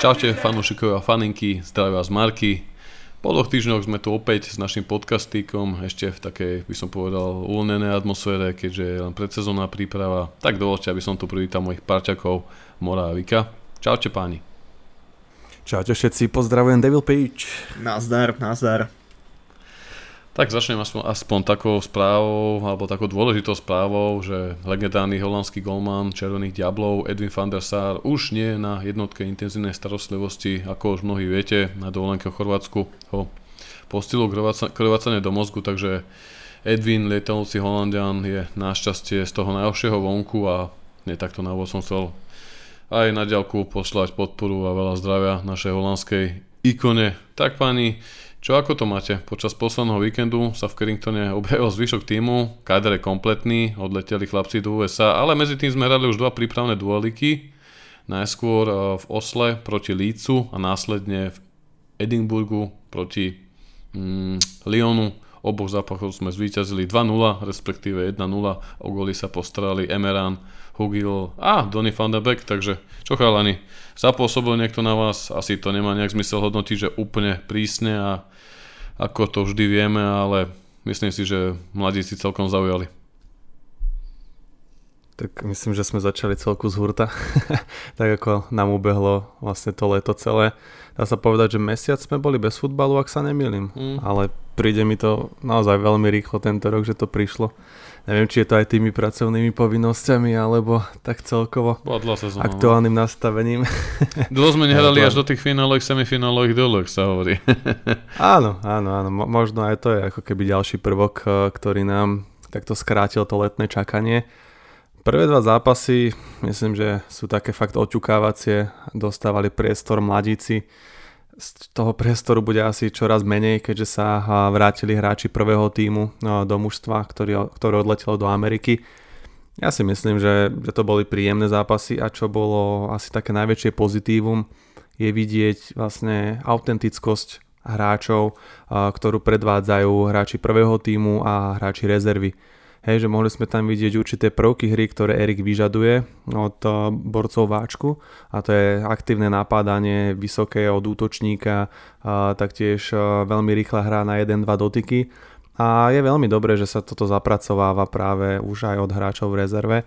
Čaute fanúšikovia a faninky, zdravia vás Marky. Po dvoch týždňoch sme tu opäť s našim podcastíkom, ešte v takej, by som povedal, uvoľnenej atmosfére, keďže je len predsezónna príprava. Tak dovolte, aby som tu privítal mojich parťakov Mora a Vika. Čaute páni. Čaute všetci, pozdravujem Devil Page. Nazdar, nazdar. Tak začnem aspoň, aspoň takou správou, alebo takou dôležitou správou, že legendárny holandský golman Červených diablov Edwin van der Sar už nie je na jednotke intenzívnej starostlivosti, ako už mnohí viete, na dovolenke v Chorvátsku ho postilo krvácanie do mozgu, takže Edwin, lietajúci Holandian, je našťastie z toho najhoršieho vonku a nie takto na som chcel aj na ďalku poslať podporu a veľa zdravia našej holandskej ikone. Tak pani, čo ako to máte? Počas posledného víkendu sa v Carringtone objavil zvyšok týmu, káder je kompletný, odleteli chlapci do USA, ale medzi tým sme hrali už dva prípravné dueliky. Najskôr eh, v Osle proti Lícu a následne v Edinburgu proti mm, Lyonu. Oboch zápachoch sme zvíťazili 2-0, respektíve 1-0. O goly sa postarali Emeran, Hugil a Donny van der Beek, takže čo chalani, zapôsobil niekto na vás, asi to nemá nejak zmysel hodnotiť, že úplne prísne a ako to vždy vieme, ale myslím si, že mladí si celkom zaujali. Tak myslím, že sme začali celku z hurta, tak ako nám ubehlo vlastne to leto celé. Dá sa povedať, že mesiac sme boli bez futbalu, ak sa nemýlim, mm. ale príde mi to naozaj veľmi rýchlo tento rok, že to prišlo. Neviem, či je to aj tými pracovnými povinnosťami, alebo tak celkovo sezóna, aktuálnym no. nastavením. Dlho sme nehrali až do tých finálových, semifinálových dole, sa hovorí. áno, áno, áno. Možno aj to je ako keby ďalší prvok, eh, ktorý nám takto skrátil to letné čakanie. Prvé dva zápasy, myslím, že sú také fakt oťukávacie. Dostávali priestor mladíci z toho priestoru bude asi čoraz menej, keďže sa vrátili hráči prvého týmu do mužstva, ktorý, ktoré odletelo do Ameriky. Ja si myslím, že, že to boli príjemné zápasy a čo bolo asi také najväčšie pozitívum je vidieť vlastne autentickosť hráčov, ktorú predvádzajú hráči prvého týmu a hráči rezervy. Hej, že mohli sme tam vidieť určité prvky hry, ktoré Erik vyžaduje od eh, borcov váčku a to je aktívne napádanie vysoké od útočníka, a taktiež eh, veľmi rýchla hra na 1-2 dotyky a je veľmi dobré, že sa toto zapracováva práve už aj od hráčov v rezerve.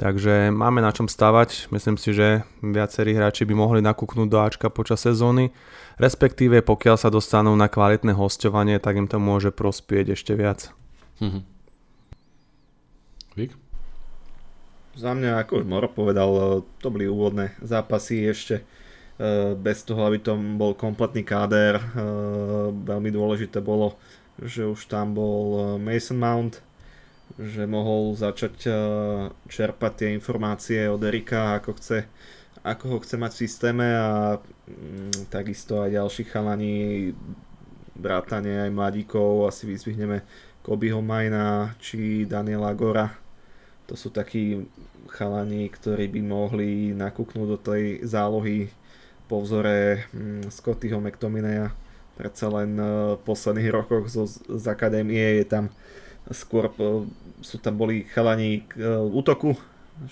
Takže máme na čom stavať, myslím si, že viacerí hráči by mohli nakúknúť do Ačka počas sezóny, respektíve pokiaľ sa dostanú na kvalitné hostovanie, tak im to môže prospieť ešte viac. Mm-hmm. Vík? Za mňa, ako už Moro povedal, e, to boli úvodné zápasy ešte e, bez toho, aby tom bol kompletný káder. E, veľmi dôležité bolo, že už tam bol Mason Mount, že mohol začať čerpať tie informácie od Erika, ako chce, ako ho chce mať v systéme a mm, takisto aj ďalší chalani, vrátane aj mladíkov, asi vyzvihneme Kobyho Majna či Daniela Gora. To sú takí chalani, ktorí by mohli nakúknúť do tej zálohy po vzore mm, Scottyho McTominaya. Predsa len uh, v posledných rokoch zo, z akadémie je tam skôr, uh, sú tam boli chalani k uh, útoku,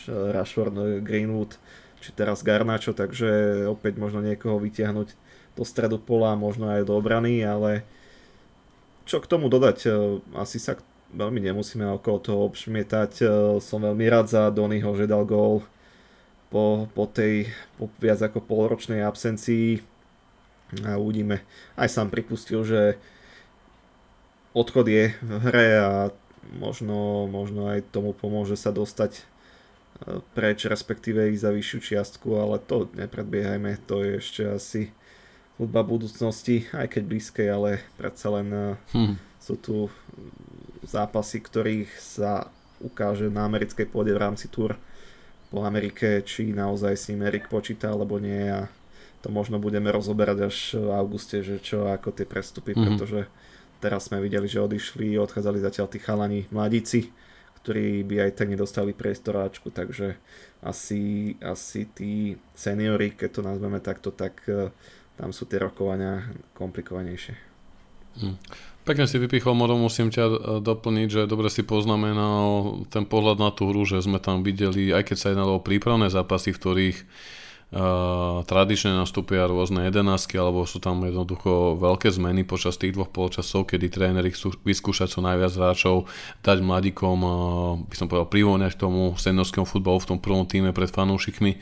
Rashford, Greenwood, či teraz Garnacho, takže opäť možno niekoho vytiahnuť do stredu pola, možno aj do obrany, ale čo k tomu dodať? E, asi sa veľmi nemusíme okolo toho obšmietať. E, som veľmi rád za Donnyho, že dal gól po, po tej po viac ako polročnej absencii. A uvidíme. Aj sám pripustil, že odchod je v hre a možno, možno aj tomu pomôže sa dostať e, preč, respektíve ísť za vyššiu čiastku, ale to nepredbiehajme, to je ešte asi hudba budúcnosti, aj keď blízkej, ale predsa len hmm. sú tu zápasy, ktorých sa ukáže na americkej pôde v rámci túr po Amerike, či naozaj s ním Erik počíta alebo nie a to možno budeme rozoberať až v auguste, že čo ako tie prestupy, hmm. pretože teraz sme videli, že odišli, odchádzali zatiaľ tí chalani mladíci, ktorí by aj tak nedostali priestoráčku, takže asi, asi tí seniory, keď to nazveme takto, tak tam sú tie rokovania komplikovanejšie. Hm. Pekne si vypichol, Moro, musím ťa e, doplniť, že dobre si poznamenal ten pohľad na tú hru, že sme tam videli, aj keď sa jednalo o prípravné zápasy, v ktorých Uh, tradične nastúpia rôzne jedenásky alebo sú tam jednoducho veľké zmeny počas tých dvoch polčasov, kedy tréneri chcú vyskúšať čo najviac hráčov, dať mladíkom, uh, by som povedal, privóňať k tomu seniorskému futbalu v tom prvom týme pred fanúšikmi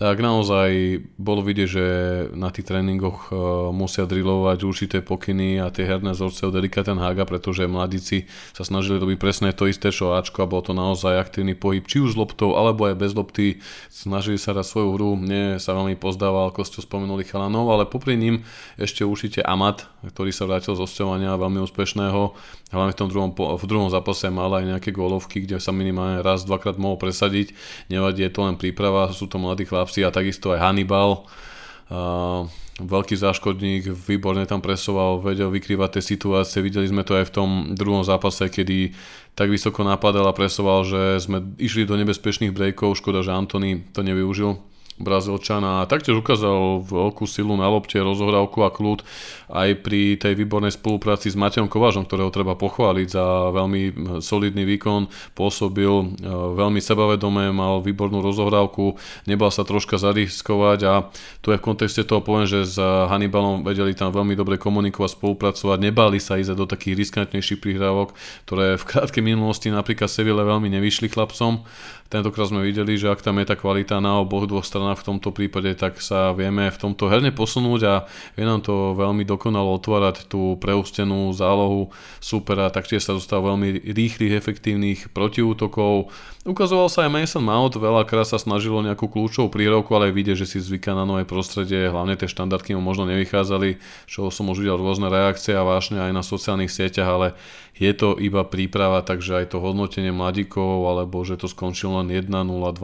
tak naozaj bolo vidieť, že na tých tréningoch e, musia drillovať určité pokyny a tie herné vzorce od Erika Haga, pretože mladíci sa snažili robiť presne to isté, čo Ačko a bol to naozaj aktívny pohyb, či už s loptou, alebo aj bez lopty, snažili sa dať svoju hru, mne sa veľmi pozdával, ako ste spomenuli chalanov, ale popri ním ešte určite Amat, ktorý sa vrátil z osťovania veľmi úspešného, hlavne v tom druhom, v druhom zápase mal aj nejaké gólovky, kde sa minimálne raz, dvakrát mohol presadiť, nevadí, je to len príprava, sú to mladí chlapci a takisto aj Hannibal. Uh, veľký záškodník, výborne tam presoval, vedel vykrývať tie situácie, videli sme to aj v tom druhom zápase, kedy tak vysoko napadal a presoval, že sme išli do nebezpečných brejkov, škoda, že Antony to nevyužil Brazílčan a taktiež ukázal veľkú silu na lopte, rozohrávku a kľud aj pri tej výbornej spolupráci s Matejom Kovážom, ktorého treba pochváliť za veľmi solidný výkon, pôsobil e, veľmi sebavedomé, mal výbornú rozohrávku, nebal sa troška zariskovať a tu je v kontexte toho poviem, že s Hannibalom vedeli tam veľmi dobre komunikovať, spolupracovať, nebali sa ísť do takých riskantnejších prihrávok, ktoré v krátkej minulosti napríklad Seville veľmi nevyšli chlapcom Tentokrát sme videli, že ak tam je tá kvalita na oboch dvoch stranách v tomto prípade, tak sa vieme v tomto herne posunúť a vie nám to veľmi dokonalo otvárať tú preústenú zálohu supera, taktiež sa dostáva veľmi rýchlych, efektívnych protiútokov. Ukazoval sa aj Mason Mount, veľakrát sa snažilo nejakú kľúčovú prírovku, ale vidie, že si zvyká na nové prostredie, hlavne tie štandardky mu možno nevychádzali, čo som už videl rôzne reakcie a vážne aj na sociálnych sieťach, ale je to iba príprava, takže aj to hodnotenie mladíkov, alebo že to skončilo len 1-0, 2-0,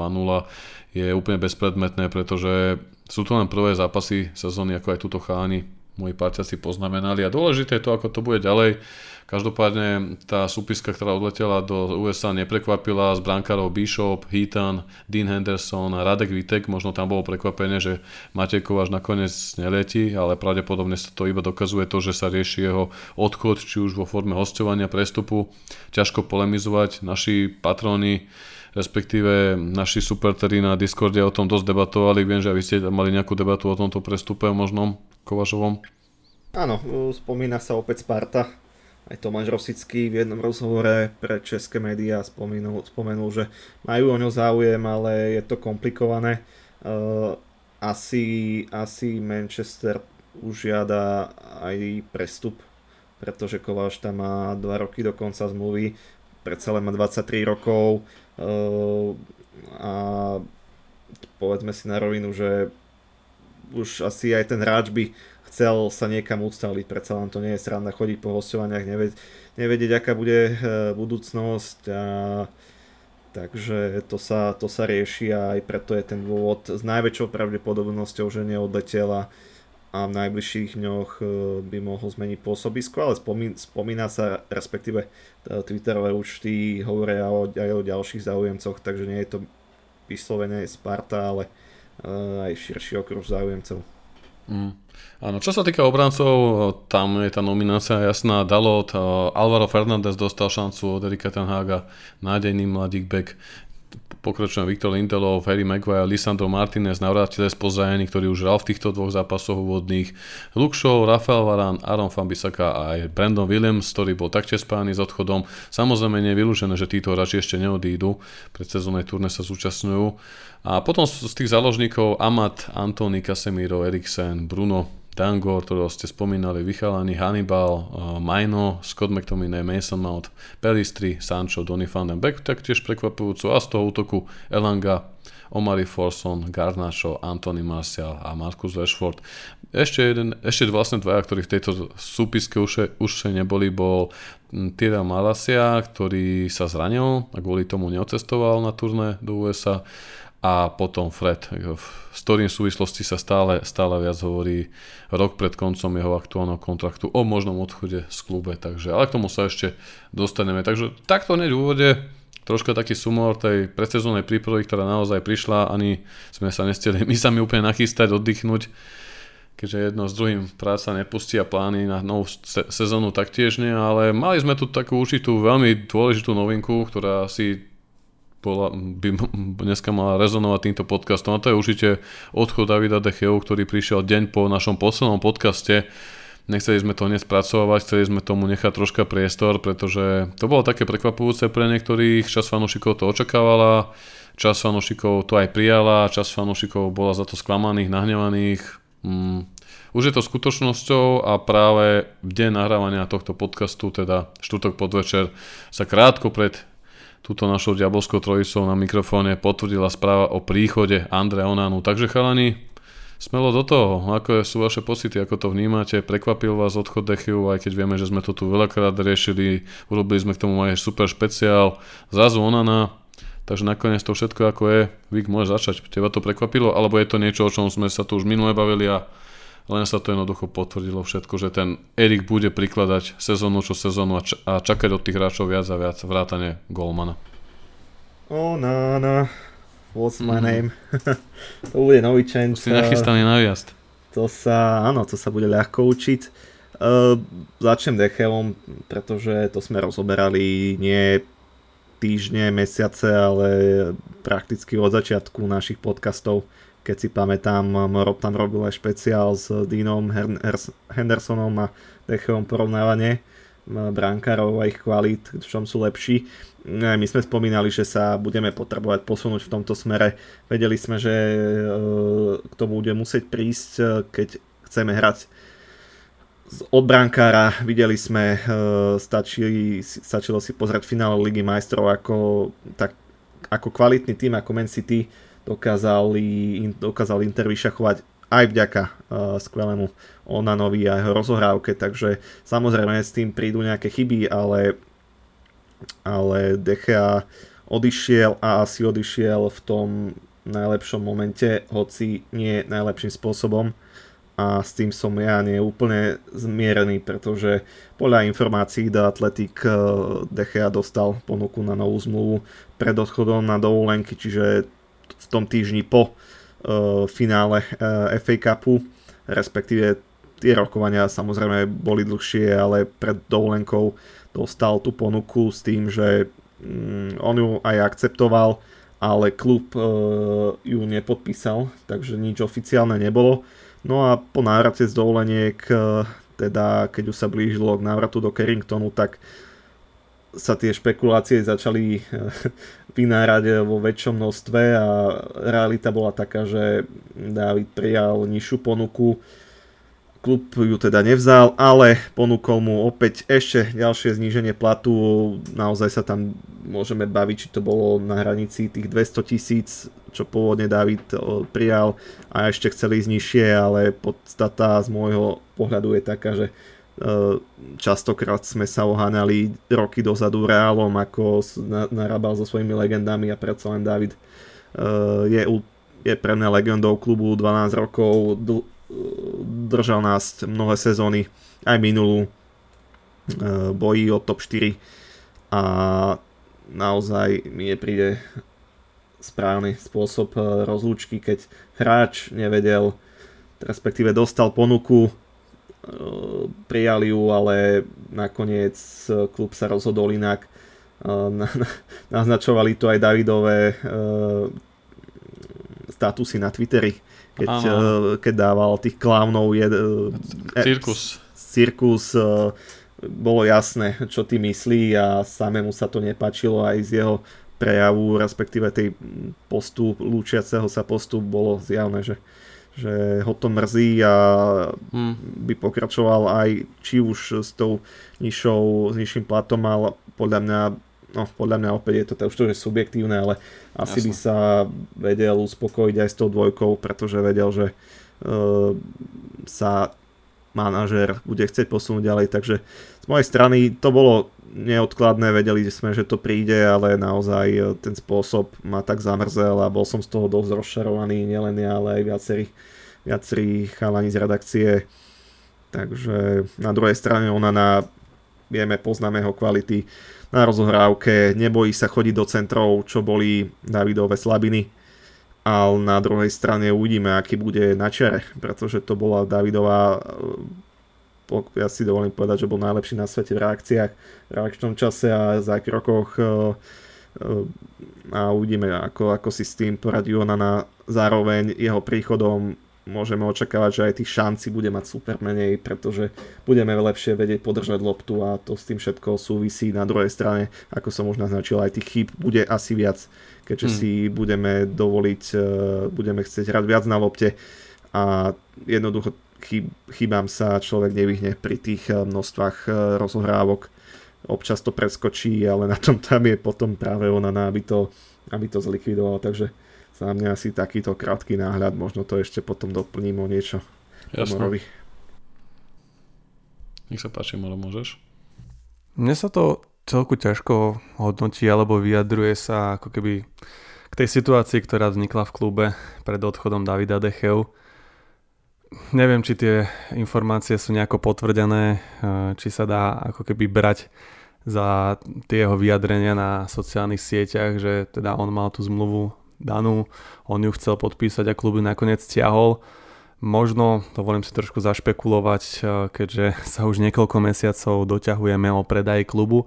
je úplne bezpredmetné, pretože sú to len prvé zápasy sezóny, ako aj túto cháni moji si poznamenali a dôležité je to, ako to bude ďalej. Každopádne tá súpiska, ktorá odletela do USA neprekvapila z brankárov Bishop, Heaton, Dean Henderson Radek Vitek. Možno tam bolo prekvapené, že Matej Kováš nakoniec neletí, ale pravdepodobne sa to iba dokazuje to, že sa rieši jeho odchod, či už vo forme hostovania, prestupu. Ťažko polemizovať. Naši patróni respektíve naši superteri na Discorde o tom dosť debatovali. Viem, že vy ste mali nejakú debatu o tomto prestupe možnom Kovažovom. Áno, spomína sa opäť Sparta, aj Tomáš Rosický v jednom rozhovore pre české médiá spomenul, spomenul, že majú o ňo záujem, ale je to komplikované. Uh, asi, asi Manchester už žiada aj prestup, pretože Kováš tam má 2 roky do konca zmluvy, predsa len má 23 rokov uh, a povedzme si na rovinu, že už asi aj ten hráč by chcel sa niekam ustaliť, predsa len to nie je sranda chodiť po hostovaniach, neved, nevedieť, aká bude e, budúcnosť a takže to sa, to sa rieši a aj preto je ten dôvod s najväčšou pravdepodobnosťou, že neodletela a v najbližších dňoch e, by mohol zmeniť pôsobisko, ale spomína, sa, respektíve e, Twitterové účty hovoria aj o ďalších záujemcoch, takže nie je to vyslovene Sparta, ale aj širší okruh záujemcov. Mm. Áno, čo sa týka obrancov, tam je tá nominácia jasná. Dalot, Alvaro Fernández dostal šancu od Erika Tenhaga, nádejný mladík back pokračujem Viktor Lindelov, Harry Maguire, Lisandro Martinez, navrátile z pozajení, ktorý už hral v týchto dvoch zápasoch úvodných, Luke Shaw, Rafael Varán, Aaron Fambisaka a aj Brandon Williams, ktorý bol taktiež spájaný s odchodom. Samozrejme nie je vylúžené, že títo hráči ešte neodídu, pred sezónnej turné sa zúčastňujú. A potom z tých záložníkov Amat, Antony, Casemiro, Eriksen, Bruno, Dangor, ktorého ste spomínali, Vychalaný, Hannibal, uh, Maino, Scott McTominay, Mason Mount, Pelistri, Sancho, Donny van den Beek, taktiež prekvapujúco a z toho útoku Elanga, Omari Forson, Garnacho, Anthony Martial a Marcus Rashford. Ešte, jeden, ešte vlastne dvaja, ktorí v tejto súpiske už, už neboli, bol Tyra Malasia, ktorý sa zranil a kvôli tomu neocestoval na turné do USA a potom Fred, s ktorým v súvislosti sa stále, stále viac hovorí rok pred koncom jeho aktuálneho kontraktu o možnom odchode z klube, takže, ale k tomu sa ešte dostaneme. Takže takto hneď v úvode troška taký sumor tej predsezónnej prípravy, ktorá naozaj prišla, ani sme sa nestili my sami úplne nachystať, oddychnúť, keďže jedno s druhým práca nepustí a plány na novú se- sezónu taktiež nie, ale mali sme tu takú určitú veľmi dôležitú novinku, ktorá si bola, by dneska mala rezonovať týmto podcastom. A to je určite odchod Davida Decheu, ktorý prišiel deň po našom poslednom podcaste. Nechceli sme to nespracovať, chceli sme tomu nechať troška priestor, pretože to bolo také prekvapujúce pre niektorých. Čas fanúšikov to očakávala, čas fanúšikov to aj prijala, čas fanúšikov bola za to sklamaných, nahnevaných. Mm, už je to skutočnosťou a práve v deň nahrávania tohto podcastu, teda štvrtok podvečer, sa krátko pred túto našou diabolskou trojicou na mikrofóne potvrdila správa o príchode Andrea Onanu. Takže chalani, smelo do toho. Ako sú vaše pocity, ako to vnímate? Prekvapil vás odchod Dechiu, aj keď vieme, že sme to tu veľakrát riešili. Urobili sme k tomu aj super špeciál. Zrazu Onana. Takže nakoniec to všetko ako je. Vik, môže začať. Teba to prekvapilo? Alebo je to niečo, o čom sme sa tu už minule bavili a len sa to jednoducho potvrdilo všetko, že ten Erik bude prikladať sezónu čo sezónu a, č- a čakať od tých hráčov viac a viac vrátane Golmana. Oh, no, no. What's my mm. name? to bude nový change. Si nachystaný na výjazd. To sa, áno, to sa bude ľahko učiť. Uh, začnem Dechevom, pretože to sme rozoberali nie týždne, mesiace, ale prakticky od začiatku našich podcastov keď si pamätám, Rob tam robil aj špeciál s Deanom Hendersonom a Dechevom porovnávanie brankárov a ich kvalít, v čom sú lepší. My sme spomínali, že sa budeme potrebovať posunúť v tomto smere. Vedeli sme, že e, k tomu bude musieť prísť, e, keď chceme hrať od brankára. Videli sme, e, stačili, stačilo si pozrieť finále Ligy majstrov ako, tak, ako kvalitný tým ako Man City dokázali, dokázal Inter vyšachovať aj vďaka uh, skvelému Onanovi a jeho rozohrávke, takže samozrejme s tým prídu nejaké chyby, ale, ale Dechea odišiel a asi odišiel v tom najlepšom momente, hoci nie najlepším spôsobom. A s tým som ja nie úplne zmierený, pretože podľa informácií The Athletic uh, Dechea dostal ponuku na novú zmluvu pred odchodom na dovolenky, čiže v tom týždni po uh, finále uh, FA Cupu, respektíve tie rokovania samozrejme boli dlhšie, ale pred dovolenkou dostal tú ponuku s tým, že um, on ju aj akceptoval, ale klub uh, ju nepodpísal, takže nič oficiálne nebolo. No a po návrate z dovoleniek, uh, teda keď už sa blížilo k návratu do Carringtonu, tak sa tie špekulácie začali vynárať vo väčšom množstve a realita bola taká, že David prijal nižšiu ponuku. Klub ju teda nevzal, ale ponúkol mu opäť ešte ďalšie zníženie platu. Naozaj sa tam môžeme baviť, či to bolo na hranici tých 200 tisíc, čo pôvodne David prijal a ešte chceli ísť nižšie, ale podstata z môjho pohľadu je taká, že Eh, častokrát sme sa oháňali roky dozadu Reálom, ako narábal so svojimi legendami a predsa len David eh, je, je pre mňa legendou klubu 12 rokov, držal nás mnohé sezóny, aj minulú, eh, bojí o top 4 a naozaj mi nepríde správny spôsob rozlúčky, keď hráč nevedel, respektíve dostal ponuku prijali ju, ale nakoniec klub sa rozhodol inak. Naznačovali to aj Davidové e, statusy na Twitteri, keď, e, keď dával tých klávnov je, e, cirkus. cirkus bolo jasné, čo ty myslí a samému sa to nepačilo aj z jeho prejavu, respektíve tej postu, lúčiaceho sa postu bolo zjavné, že že ho to mrzí a hmm. by pokračoval aj či už s tou nižšou, s nižším platom, ale podľa mňa, no podľa mňa opäť je to, už to je subjektívne, ale asi Jasne. by sa vedel uspokojiť aj s tou dvojkou, pretože vedel, že uh, sa manažer bude chcieť posunúť ďalej, takže z mojej strany to bolo neodkladné, vedeli sme, že to príde, ale naozaj e, ten spôsob ma tak zamrzel a bol som z toho dosť rozšarovaný, nielen ja, ale aj viacerí, viacerí chalani z redakcie. Takže na druhej strane ona na, vieme, poznáme ho kvality na rozohrávke, nebojí sa chodiť do centrov, čo boli Davidové slabiny, ale na druhej strane uvidíme, aký bude na čere, pretože to bola Davidová ja si dovolím povedať, že bol najlepší na svete v reakciách, v reakčnom čase a za krokoch e, e, a uvidíme, ako, ako si s tým poradí Onana. Zároveň jeho príchodom môžeme očakávať, že aj tých šanci bude mať super menej, pretože budeme lepšie vedieť podržať loptu a to s tým všetko súvisí. Na druhej strane, ako som už naznačil, aj tých chýb bude asi viac, keďže hmm. si budeme dovoliť, e, budeme chcieť hrať viac na lopte a jednoducho chybám sa človek nevyhne pri tých e, množstvách e, rozohrávok. Občas to preskočí, ale na tom tam je potom práve ona, aby to, aby to zlikvidoval, takže za mňa asi takýto krátky náhľad, možno to ešte potom doplním o niečo. Jasno. Nech sa páči, Moro, môžeš? Mne sa to celku ťažko hodnotí alebo vyjadruje sa ako keby k tej situácii, ktorá vznikla v klube pred odchodom Davida Decheu. Neviem, či tie informácie sú nejako potvrdené, eh, či sa dá ako keby brať za tie jeho vyjadrenia na sociálnych sieťach, že teda on mal tú zmluvu danú, on ju chcel podpísať a klub ju nakoniec stiahol. Možno, dovolím si trošku zašpekulovať, eh, keďže sa už niekoľko mesiacov doťahujeme o predaj klubu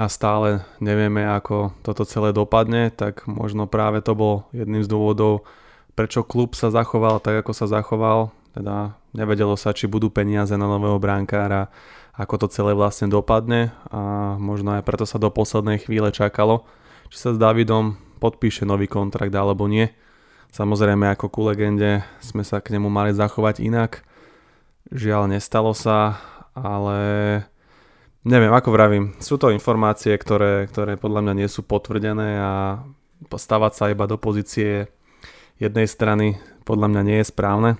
a stále nevieme, ako toto celé dopadne, tak možno práve to bol jedným z dôvodov, prečo klub sa zachoval tak, ako sa zachoval. Teda nevedelo sa, či budú peniaze na nového bránkára, ako to celé vlastne dopadne a možno aj preto sa do poslednej chvíle čakalo, či sa s Davidom podpíše nový kontrakt alebo nie. Samozrejme ako ku legende sme sa k nemu mali zachovať inak. Žiaľ nestalo sa, ale neviem, ako vravím, sú to informácie, ktoré, ktoré podľa mňa nie sú potvrdené a stavať sa iba do pozície jednej strany podľa mňa nie je správne.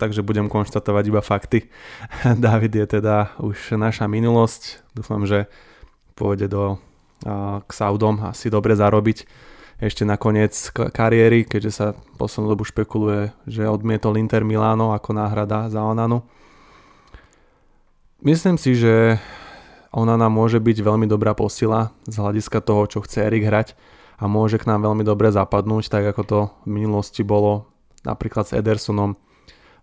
Takže budem konštatovať iba fakty. David je teda už naša minulosť. Dúfam, že pôjde do k Saudom asi dobre zarobiť ešte na koniec kariéry, keďže sa poslednú dobu špekuluje, že odmietol Inter Milano ako náhrada za Onanu. Myslím si, že Onana môže byť veľmi dobrá posila z hľadiska toho, čo chce Erik hrať a môže k nám veľmi dobre zapadnúť, tak ako to v minulosti bolo napríklad s Edersonom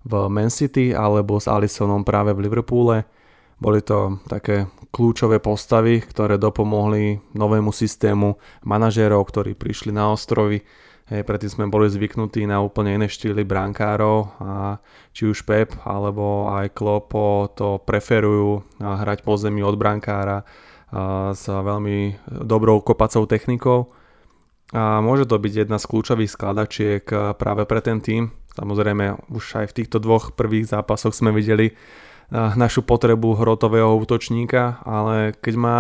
v Man City alebo s Alisonom práve v Liverpoole boli to také kľúčové postavy, ktoré dopomohli novému systému manažérov, ktorí prišli na ostrovy. Hej, predtým sme boli zvyknutí na úplne iné štýly brankárov a či už Pep alebo aj Klopo to preferujú hrať po zemi od brankára s veľmi dobrou kopacou technikou. A môže to byť jedna z kľúčových skladačiek práve pre ten tým. Samozrejme, už aj v týchto dvoch prvých zápasoch sme videli, našu potrebu hrotového útočníka, ale keď má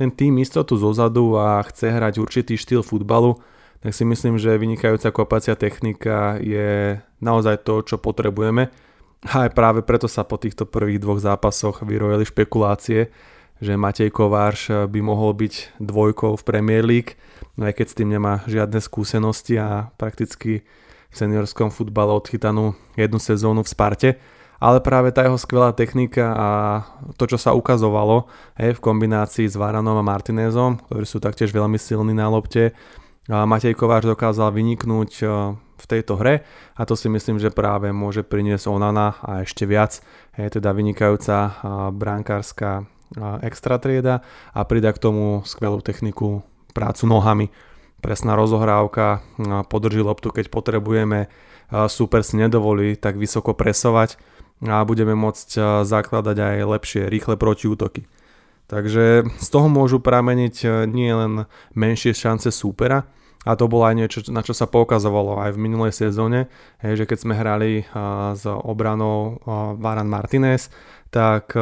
ten tým istotu zozadu a chce hrať určitý štýl futbalu, tak si myslím, že vynikajúca kopacia technika je naozaj to, čo potrebujeme. A aj práve preto sa po týchto prvých dvoch zápasoch vyrojili špekulácie, že Matej Kováš by mohol byť dvojkou v Premier League, no aj keď s tým nemá žiadne skúsenosti a prakticky v seniorskom futbale odchytanú jednu sezónu v Sparte ale práve tá jeho skvelá technika a to, čo sa ukazovalo hej, v kombinácii s Varanom a Martinezom, ktorí sú taktiež veľmi silní na lopte, a Matej Kováč dokázal vyniknúť e, v tejto hre a to si myslím, že práve môže priniesť Onana a ešte viac. Je teda vynikajúca e, brankárska extra trieda a prida k tomu skvelú techniku prácu nohami. Presná rozohrávka, podrží loptu, keď potrebujeme, super si nedovolí tak vysoko presovať a budeme môcť zakladať aj lepšie, rýchle protiútoky. Takže z toho môžu prameniť eh, nie len menšie šance súpera, a to bolo aj niečo, na čo sa poukazovalo aj v minulej sezóne, že keď sme hrali s obranou Varan Martinez, tak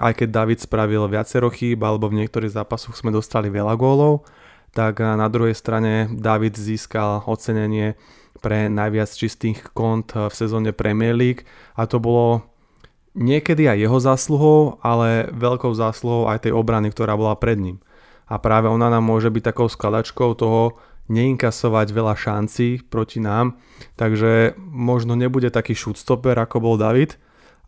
aj keď David spravil viacero chýb alebo v niektorých zápasoch sme dostali veľa gólov, tak na druhej strane David získal ocenenie pre najviac čistých kont v sezóne Premier League a to bolo niekedy aj jeho zásluhou, ale veľkou zásluhou aj tej obrany, ktorá bola pred ním. A práve ona nám môže byť takou skladačkou toho neinkasovať veľa šancí proti nám, takže možno nebude taký shootstopper ako bol David,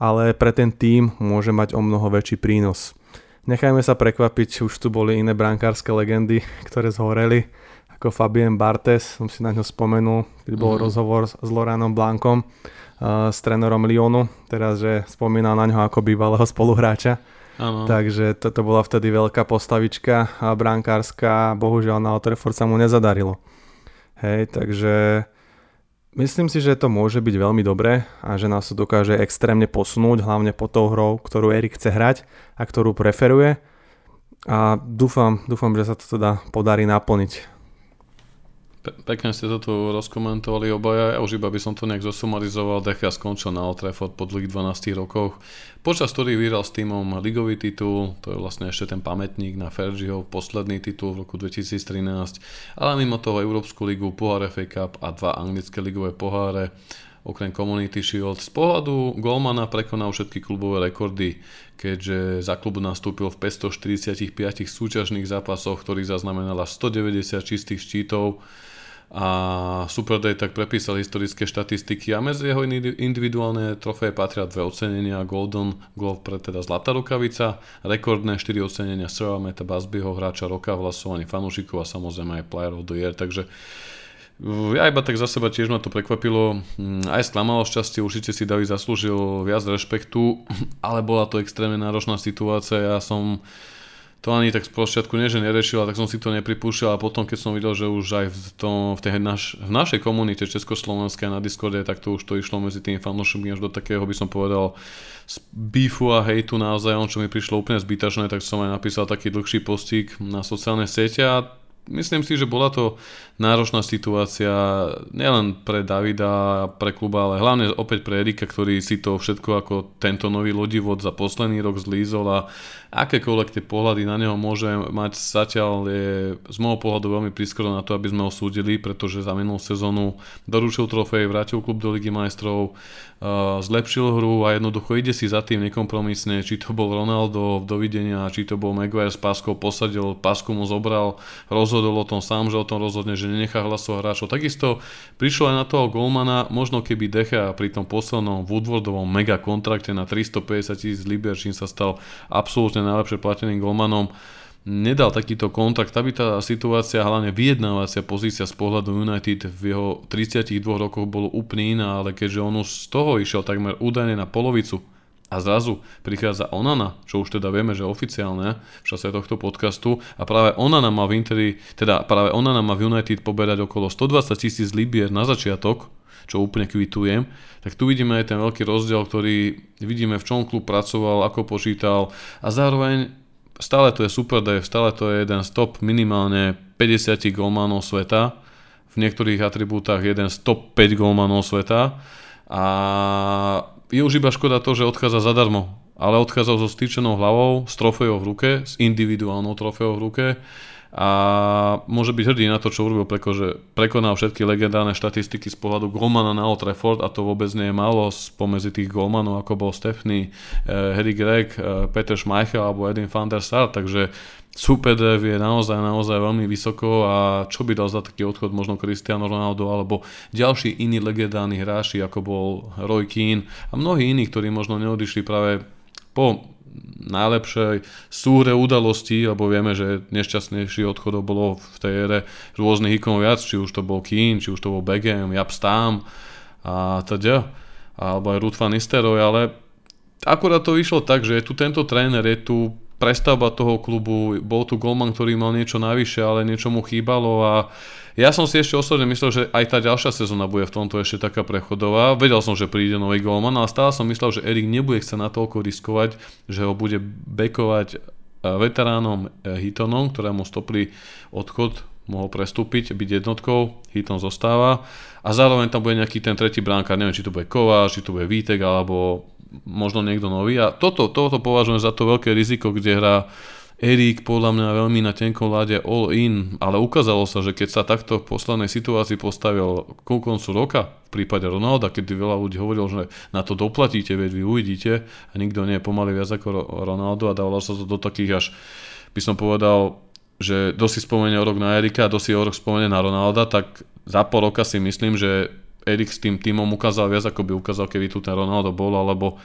ale pre ten tým môže mať o mnoho väčší prínos. Nechajme sa prekvapiť, už tu boli iné brankárske legendy, ktoré zhoreli ako Fabien Bartes, som si na ňo spomenul, keď bol mm. rozhovor s, Loranom Blankom, uh, s trénerom Lyonu, teraz, že spomínal na ňo ako bývalého spoluhráča. Ano. Takže toto bola vtedy veľká postavička a brankárska, bohužiaľ na Old sa mu nezadarilo. Hej, takže myslím si, že to môže byť veľmi dobré a že nás to dokáže extrémne posunúť, hlavne po tou hrou, ktorú Erik chce hrať a ktorú preferuje. A dúfam, dúfam, že sa to teda podarí naplniť. Pe- pekne ste to tu rozkomentovali obaja, ja už iba by som to nejak zosumarizoval, Dechia skončil na Old Trafford po dlhých 12 rokoch, počas ktorých vyhral s týmom ligový titul, to je vlastne ešte ten pamätník na Fergieho, posledný titul v roku 2013, ale mimo toho Európsku ligu, pohár FA Cup a dva anglické ligové poháre, okrem Community Shield. Z pohľadu Golmana prekonal všetky klubové rekordy, keďže za klub nastúpil v 545 súťažných zápasoch, ktorých zaznamenala 190 čistých štítov a Super Day tak prepísal historické štatistiky a medzi jeho individuálne trofeje patria dve ocenenia. Golden Glove pre teda Zlatá rukavica, rekordné 4 ocenenia Sir Meta Basbyho, hráča roka v hlasovaní fanúšikov a samozrejme aj Player of the Year, takže ja iba tak za seba tiež ma to prekvapilo, hm, aj sklamalo šťastie, určite si David zaslúžil viac rešpektu, ale bola to extrémne náročná situácia, ja som to ani tak z počiatku nie, že nerešil, tak som si to nepripúšťal. A potom, keď som videl, že už aj v, tom, v, tej naš, v našej komunite Československej na Discorde, tak to už to išlo medzi tým fanúšikmi až do takého, by som povedal, beefu a hejtu naozaj, on čo mi prišlo úplne zbytačné, tak som aj napísal taký dlhší postík na sociálne siete a myslím si, že bola to náročná situácia nielen pre Davida a pre kluba, ale hlavne opäť pre Erika, ktorý si to všetko ako tento nový lodivod za posledný rok zlízol a akékoľvek tie pohľady na neho môže mať zatiaľ je z môjho pohľadu veľmi prískoro na to, aby sme ho súdili, pretože za minulú sezónu doručil trofej, vrátil klub do Ligy majstrov, uh, zlepšil hru a jednoducho ide si za tým nekompromisne, či to bol Ronaldo dovidenia, či to bol Maguire s páskou posadil, pásku mu zobral, rozhodol o tom sám, že o tom rozhodne, že nenechá hlasov hráčov. Takisto prišlo aj na toho Golmana, možno keby Decha pri tom poslednom Woodwardovom mega kontrakte na 350 tisíc liber, čím sa stal absolútne najlepšie plateným Golmanom, nedal takýto kontrakt, aby tá situácia, hlavne vyjednávacia pozícia z pohľadu United v jeho 32 rokoch bolo úplne iná, ale keďže on už z toho išiel takmer údajne na polovicu a zrazu prichádza Onana, čo už teda vieme, že oficiálne v čase tohto podcastu. A práve Onana má v Interi, teda práve Onana má v United poberať okolo 120 tisíc libier na začiatok, čo úplne kvitujem, tak tu vidíme aj ten veľký rozdiel, ktorý vidíme v čom klub pracoval, ako počítal. A zároveň stále to je super day, stále to je jeden z top minimálne 50 golmanov sveta, v niektorých atribútach jeden z top 5 golmanov sveta. A je už iba škoda to, že odchádza zadarmo, ale odchádzal so stýčenou hlavou, s trofejou v ruke, s individuálnou trofejou v ruke a môže byť hrdý na to, čo urobil, pretože prekonal všetky legendárne štatistiky z pohľadu golmana na Old Trafford a to vôbec nie je málo spomedzi tých golmanov, ako bol Stefny, eh, Harry Gregg, eh, Peter Schmeichel alebo Edin van der Sar, takže Super Dev je naozaj, naozaj veľmi vysoko a čo by dal za taký odchod možno Cristiano Ronaldo alebo ďalší iní legendárni hráči, ako bol Roy Keane a mnohí iní, ktorí možno neodišli práve po najlepšej súhre udalostí, lebo vieme, že nešťastnejší odchodov bolo v tej ére rôznych ikonov viac, či už to bol Keane, či už to bol Beckham, Jab Stam a teda, alebo aj Ruth van Nistelrooy, ale akurát to vyšlo tak, že je tu tento tréner, je tu prestavba toho klubu, bol tu golman, ktorý mal niečo navyše, ale niečo mu chýbalo a ja som si ešte osobne myslel, že aj tá ďalšia sezóna bude v tomto ešte taká prechodová. Vedel som, že príde nový golman, ale stále som myslel, že Erik nebude chcieť natoľko riskovať, že ho bude bekovať eh, veteránom eh, Hitonom, ktorému stopli odchod, mohol prestúpiť, byť jednotkou, Hiton zostáva a zároveň tam bude nejaký ten tretí bránkár, neviem, či to bude Kováč, či to bude Vítek, alebo možno niekto nový. A toto, toto považujem za to veľké riziko, kde hrá Erik podľa mňa veľmi na tenkom láde all in, ale ukázalo sa, že keď sa takto v poslednej situácii postavil ku koncu roka, v prípade Ronalda, keď veľa ľudí hovoril, že na to doplatíte, veď vy uvidíte a nikto nie je pomaly viac ako Ronaldo a dávalo sa to do takých až, by som povedal, že dosť si spomenie o rok na Erika a dosť si o rok spomenie na Ronalda, tak za pol roka si myslím, že Erik s tým týmom ukázal viac, ako by ukázal, keby tu ten Ronaldo bol, alebo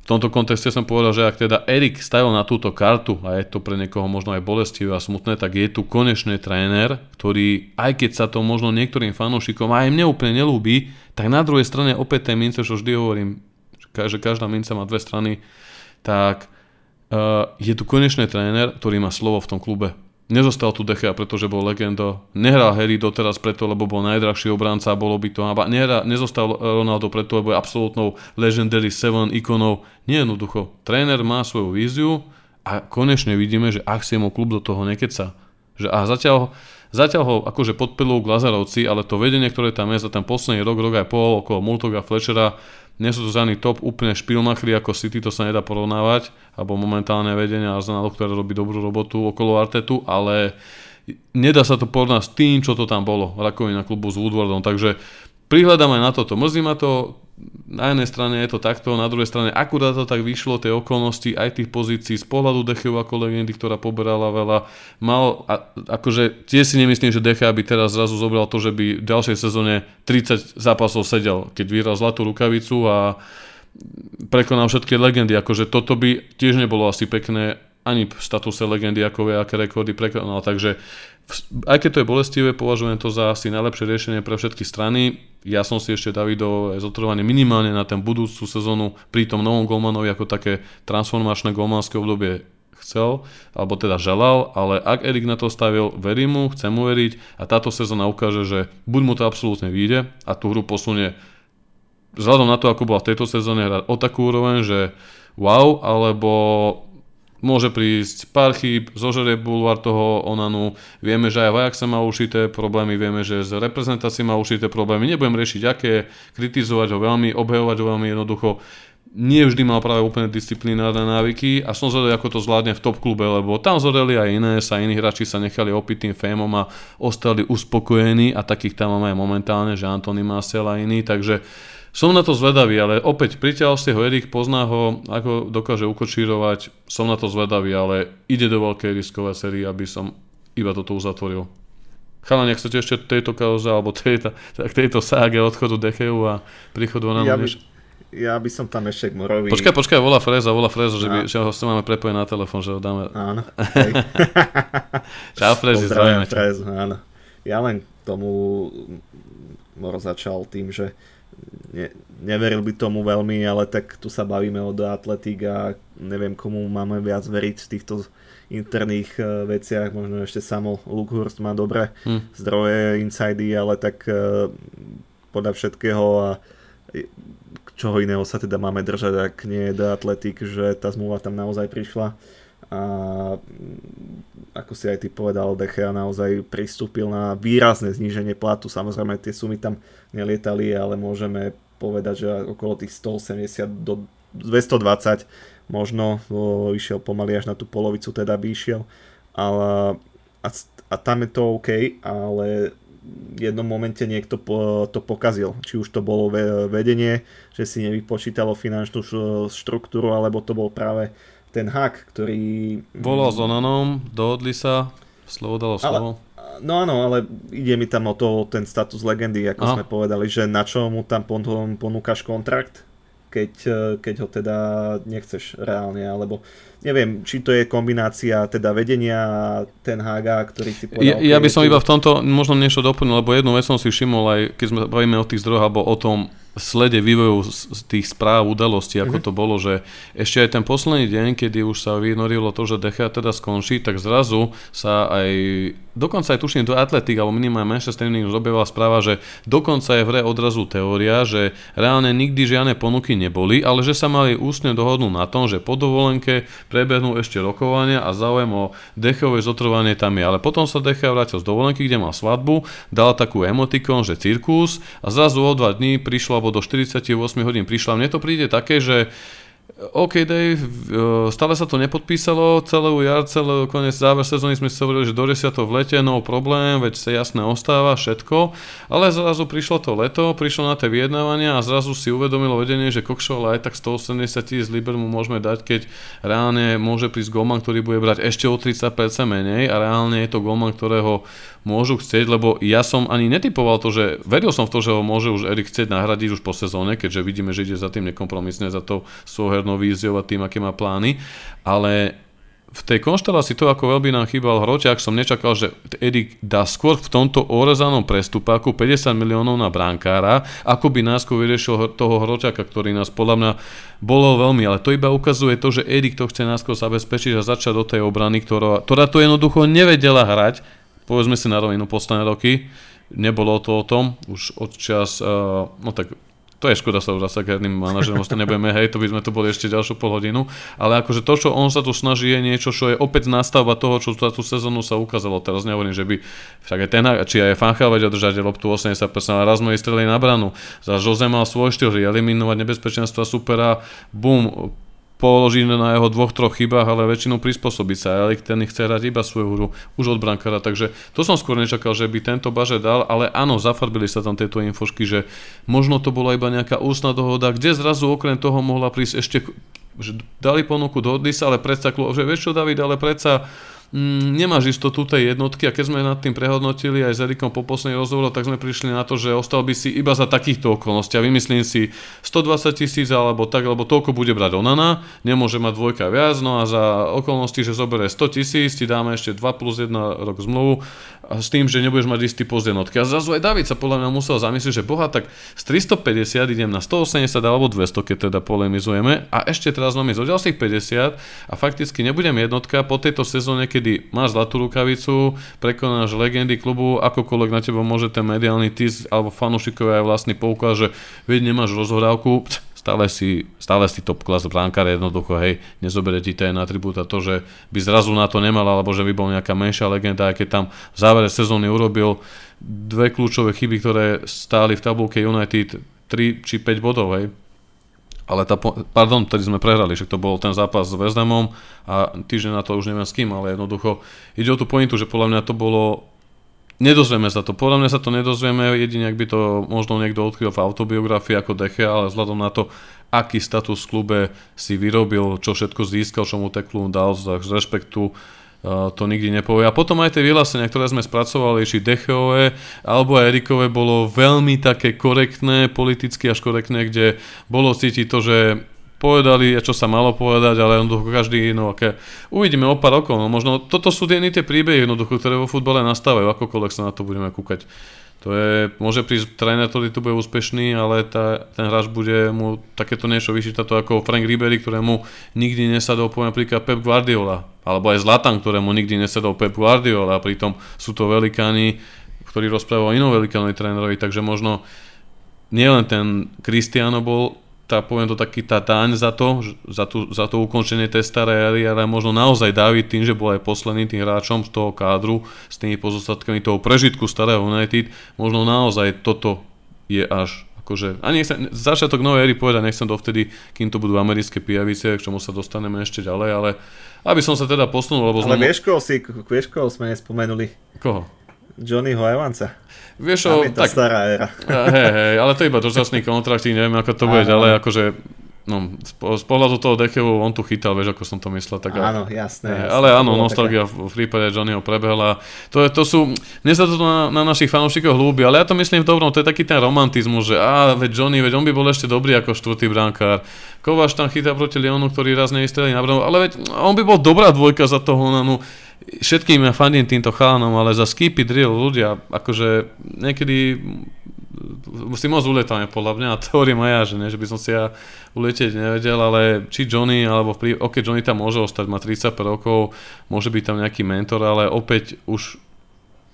v tomto kontexte som povedal, že ak teda Erik stavil na túto kartu a je to pre niekoho možno aj bolestivé a smutné, tak je tu konečný tréner, ktorý, aj keď sa to možno niektorým fanúšikom aj mne úplne nelúbi, tak na druhej strane opäť tej mince, čo vždy hovorím, že každá minca má dve strany, tak Uh, je tu konečný tréner, ktorý má slovo v tom klube. Nezostal tu Dechea, pretože bol legenda. Nehral Harry doteraz preto, lebo bol najdrahší obranca, bolo by to Nehral, nezostal Ronaldo preto, lebo je absolútnou legendary 7 ikonou. Nie jednoducho. Tréner má svoju víziu a konečne vidíme, že ak si mu klub do toho nekeca. Že, a zatiaľ, zatiaľ ho akože podpilú Glazerovci, ale to vedenie, ktoré tam je za ten posledný rok, rok aj pol okolo Multoga Fletchera, nie sú to žiadny top úplne špilmachri ako City, to sa nedá porovnávať, alebo momentálne vedenie Arsenalu, ktoré robí dobrú robotu okolo Artetu, ale nedá sa to porovnať s tým, čo to tam bolo, rakovina klubu s Woodwardom, takže prihľadám aj na toto. Mrzí ma to, na jednej strane je to takto, na druhej strane akurát to tak vyšlo, tie okolnosti aj tých pozícií z pohľadu Dechev ako legendy, ktorá poberala veľa, mal, a, akože tiež si nemyslím, že Decha by teraz zrazu zobral to, že by v ďalšej sezóne 30 zápasov sedel, keď vyhral zlatú rukavicu a prekonal všetky legendy, akože toto by tiež nebolo asi pekné ani v statuse legendy, ako vie, aké rekordy prekonal, takže aj keď to je bolestivé, považujem to za asi najlepšie riešenie pre všetky strany. Ja som si ešte Davido zotrvanie minimálne na ten budúcu sezónu pri tom novom golmanovi ako také transformačné golmanské obdobie chcel, alebo teda želal, ale ak Erik na to stavil, verím mu, chcem mu veriť a táto sezóna ukáže, že buď mu to absolútne vyjde a tú hru posunie. Vzhľadom na to, ako bola v tejto sezóne hrať o takú úroveň, že wow, alebo Môže prísť pár chýb, zožerie bulvár toho Onanu, vieme, že aj Vajak sa má ušité problémy, vieme, že z reprezentácie má ušité problémy, nebudem riešiť aké, kritizovať ho veľmi, obhajovať ho veľmi jednoducho. Nie vždy mal práve úplne disciplinárne návyky a som zvedavý, ako to zvládne v top klube, lebo tam zoreli aj iné, sa iní hráči sa nechali opiť tým fémom a ostali uspokojení a takých tam máme aj momentálne, že Antony Marcel a iní, takže som na to zvedavý, ale opäť priťahol ste ho Erik, pozná ho, ako dokáže ukočírovať, som na to zvedavý, ale ide do veľkej riskovej série, aby som iba toto uzatvoril. Chalani, ak chcete ešte tejto kauze, alebo tejto, tak tejto ságe odchodu Decheu a príchodu na ja by, ja by som tam ešte k Morovi... Počkaj, počkaj, volá Freza, volá Freza, že, by, že ho máme prepojené na telefón, že ho dáme... Áno. Čau Frezi, zdravíme Frez, áno. Ja len tomu Moro začal tým, že ne, neveril by tomu veľmi, ale tak tu sa bavíme o The Athletic a neviem komu máme viac veriť v týchto interných uh, veciach, možno ešte samo Lukhurst má dobré hmm. zdroje, insidy, ale tak uh, podľa všetkého a eh, čoho iného sa teda máme držať, ak nie je The Athletic, že tá zmluva tam naozaj prišla a ako si aj ty povedal, Dechea naozaj pristúpil na výrazné zníženie platu. Samozrejme tie sumy tam nelietali, ale môžeme povedať, že okolo tých 180 do 220 možno o, išiel pomaly až na tú polovicu, teda by išiel. Ale, a, a tam je to OK, ale v jednom momente niekto po, to pokazil. Či už to bolo vedenie, že si nevypočítalo finančnú štruktúru, alebo to bol práve ten hack, ktorý... Volal s Onanom, dohodli sa, slovo dalo slovo. Ale, no áno, ale ide mi tam o to, ten status legendy, ako Aha. sme povedali, že na čo mu tam ponúkaš kontrakt, keď, keď ho teda nechceš reálne, alebo neviem, či to je kombinácia teda vedenia ten Haga, ktorý si povedal... Ja, ja by som iba v tomto možno niečo doplnil, lebo jednu vec som si všimol aj, keď sme bavíme o tých zdrojoch, alebo o tom slede vývoju z tých správ, udalostí, ako mm-hmm. to bolo, že ešte aj ten posledný deň, kedy už sa vynorilo to, že Decha teda skončí, tak zrazu sa aj, dokonca aj tuším do Atletik, alebo minimálne Manchester United objavila správa, že dokonca je v hre odrazu teória, že reálne nikdy žiadne ponuky neboli, ale že sa mali ústne dohodnúť na tom, že po dovolenke prebehnú ešte rokovania a záujem o Dechové zotrvanie tam je. Ale potom sa Decha vrátil z dovolenky, kde mal svadbu, dal takú emotikon, že cirkus a zrazu o dva dní prišlo alebo do 48 hodín prišla. Mne to príde také, že OK, Dave, e, stále sa to nepodpísalo, celú jar, celý koniec záver sezóny sme si hovorili, že do 10. v lete, no problém, veď sa jasné ostáva, všetko, ale zrazu prišlo to leto, prišlo na tie vyjednávania a zrazu si uvedomilo vedenie, že Kokšo, aj tak 180 tisíc liber mu môžeme dať, keď reálne môže prísť golman, ktorý bude brať ešte o 30% menej a reálne je to golman, ktorého môžu chcieť, lebo ja som ani netypoval to, že veril som v to, že ho môže už Erik chcieť nahradiť už po sezóne, keďže vidíme, že ide za tým nekompromisne, za to svojhernou víziou a tým, aké má plány, ale v tej konštelácii to, ako veľmi nám chýbal Hroťák, som nečakal, že Erik dá skôr v tomto orezanom prestupáku 50 miliónov na brankára, ako by nás vyriešil toho Hroťáka, ktorý nás podľa mňa bolo veľmi, ale to iba ukazuje to, že Erik to chce nás zabezpečiť a začať do tej obrany, ktorá, ktorá to jednoducho nevedela hrať, povedzme si na rovinu posledné roky, nebolo to o tom, už od čas, uh, no tak to je škoda sa vracať k herným manažerom, to nebudeme, hej, to by sme tu boli ešte ďalšiu pol hodinu, ale akože to, čo on sa tu snaží, je niečo, čo je opäť nástavba toho, čo za tú sezónu sa ukázalo. Teraz nehovorím, že by však aj ten, či aj Fanchal vedia držať loptu 80%, ale raz sme streli na branu. Za Jose mal svoj štýl, eliminovať nebezpečenstva supera, bum, položiť na jeho dvoch, troch chybách, ale väčšinou prispôsobiť sa. Ale ten chce hrať iba svoju hru už od brankára, takže to som skôr nečakal, že by tento baže dal, ale áno, zafarbili sa tam tieto infošky, že možno to bola iba nejaká ústna dohoda, kde zrazu okrem toho mohla prísť ešte že dali ponuku, dohodli sa, ale predsa, že vieš čo David, ale predsa mm, nemáš istotu tej jednotky a keď sme nad tým prehodnotili aj s Erikom po posledný rozhovor, tak sme prišli na to, že ostal by si iba za takýchto okolností a vymyslím si 120 tisíc alebo tak, alebo toľko bude brať Onana, nemôže mať dvojka viac, no a za okolnosti, že zoberie 100 tisíc, ti dáme ešte 2 plus 1 rok zmluvu a s tým, že nebudeš mať istý post jednotky. A zrazu aj David sa podľa mňa musel zamyslieť, že boha, tak z 350 idem na 180 alebo 200, keď teda polemizujeme a ešte teraz máme zo ďalších 50 a fakticky nebudem jednotka po tejto sezóne, kedy máš zlatú rukavicu, prekonáš legendy klubu, akokoľvek na teba môže ten mediálny tisk alebo fanúšikovia aj vlastný poukaz, že veď nemáš rozhodávku, stále si, stále si top class bránkar jednoducho, hej, nezobere ti ten atribút a to, že by zrazu na to nemal, alebo že by bol nejaká menšia legenda, aj keď tam v závere sezóny urobil dve kľúčové chyby, ktoré stáli v tabulke United 3 či 5 bodov, hej. Ale tá, pardon, tedy sme prehrali, že to bol ten zápas s West Hamom a týždeň na to už neviem s kým, ale jednoducho ide o tú pointu, že podľa mňa to bolo Nedozvieme sa to. Podľa mňa sa to nedozvieme, jedine ak by to možno niekto odkryl v autobiografii ako Deche, ale vzhľadom na to, aký status v klube si vyrobil, čo všetko získal, čo mu teklu dal z rešpektu, to nikdy nepovie. A potom aj tie vyhlásenia, ktoré sme spracovali, či Decheové alebo aj Erikové, bolo veľmi také korektné, politicky až korektné, kde bolo cítiť to, že povedali, čo sa malo povedať, ale jednoducho každý, no aké, uvidíme o pár rokov, no možno toto sú tie príbehy jednoducho, ktoré vo futbale nastávajú, akokoľvek sa na to budeme kúkať. To je, môže prísť tréner, ktorý tu bude úspešný, ale tá, ten hráč bude mu takéto niečo vyšítať to ako Frank Ribery, ktorému nikdy nesadol poviem napríklad Pep Guardiola, alebo aj Zlatan, ktorému nikdy nesadol Pep Guardiola, a pritom sú to velikáni, ktorí rozprávajú o inom velikánovi trénerovi, takže možno nielen ten Cristiano bol tá, poviem to taký, tá daň za to, za, tú, za to ukončenie tej starej ale možno naozaj David tým, že bol aj posledným tým hráčom z toho kádru, s tými pozostatkami toho prežitku starého United, možno naozaj toto je až akože, a nechcem, začiatok novej éry povedať, nechcem dovtedy, kým to budú americké pijavice, k čomu sa dostaneme ešte ďalej, ale aby som sa teda posunul, lebo Ale sme... vieš, koho si, vieš, koho sme nespomenuli? Koho? Johnnyho Evansa. Vieš, o, tak, stará éra. Hej, hej, ale to iba dočasný kontrakt, neviem ako to bude ďalej, akože No, z pohľadu toho Dechevu on tu chytal, vieš, ako som to myslel. Tak áno, jasné. jasné ale áno, nostalgia také... v prípade Johnnyho prebehla. To, to sú, mne sa to na, na našich fanúšikoch ľúbi, ale ja to myslím v dobrom, to je taký ten romantizmus, že á, veď Johnny, veď on by bol ešte dobrý ako štvrtý brankár. Kováš tam chytá proti Leonu, ktorý raz nevystrelí na branu, ale veď on by bol dobrá dvojka za toho Honanu všetkým ja fandím týmto chalanom, ale za skipy drill ľudia, akože niekedy si moc uletáme podľa mňa. A to hovorím ja, že, ne, že by som si ja uletieť nevedel, ale či Johnny, alebo prí... ok, Johnny tam môže ostať, má 35 rokov, môže byť tam nejaký mentor, ale opäť už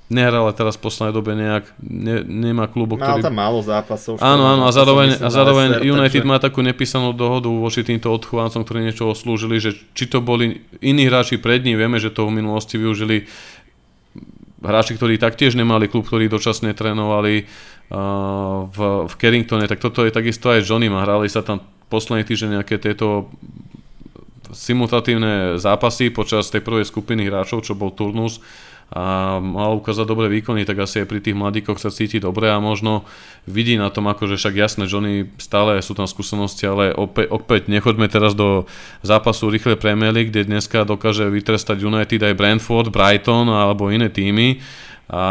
nehral teraz v poslednej dobe nejak, ne, nemá klubu, ktorý... Mal tam málo zápasov. Áno, áno, a zároveň, a zároveň United takže... má takú nepísanú dohodu voči týmto odchovancom, ktorí niečo oslúžili, že či to boli iní hráči pred ním, vieme, že to v minulosti využili hráči, ktorí taktiež nemali klub, ktorí dočasne trénovali uh, v, v Carringtone, tak toto je takisto aj Johnny, a hrali sa tam posledný týždeň nejaké tieto simulatívne zápasy počas tej prvej skupiny hráčov, čo bol turnus a mal ukázať dobré výkony, tak asi aj pri tých mladíkoch sa cíti dobre a možno vidí na tom, ako že však jasné, Johnny stále sú tam skúsenosti, ale opäť, opäť nechoďme teraz do zápasu rýchle Premier League, kde dneska dokáže vytrestať United aj Brentford, Brighton alebo iné týmy a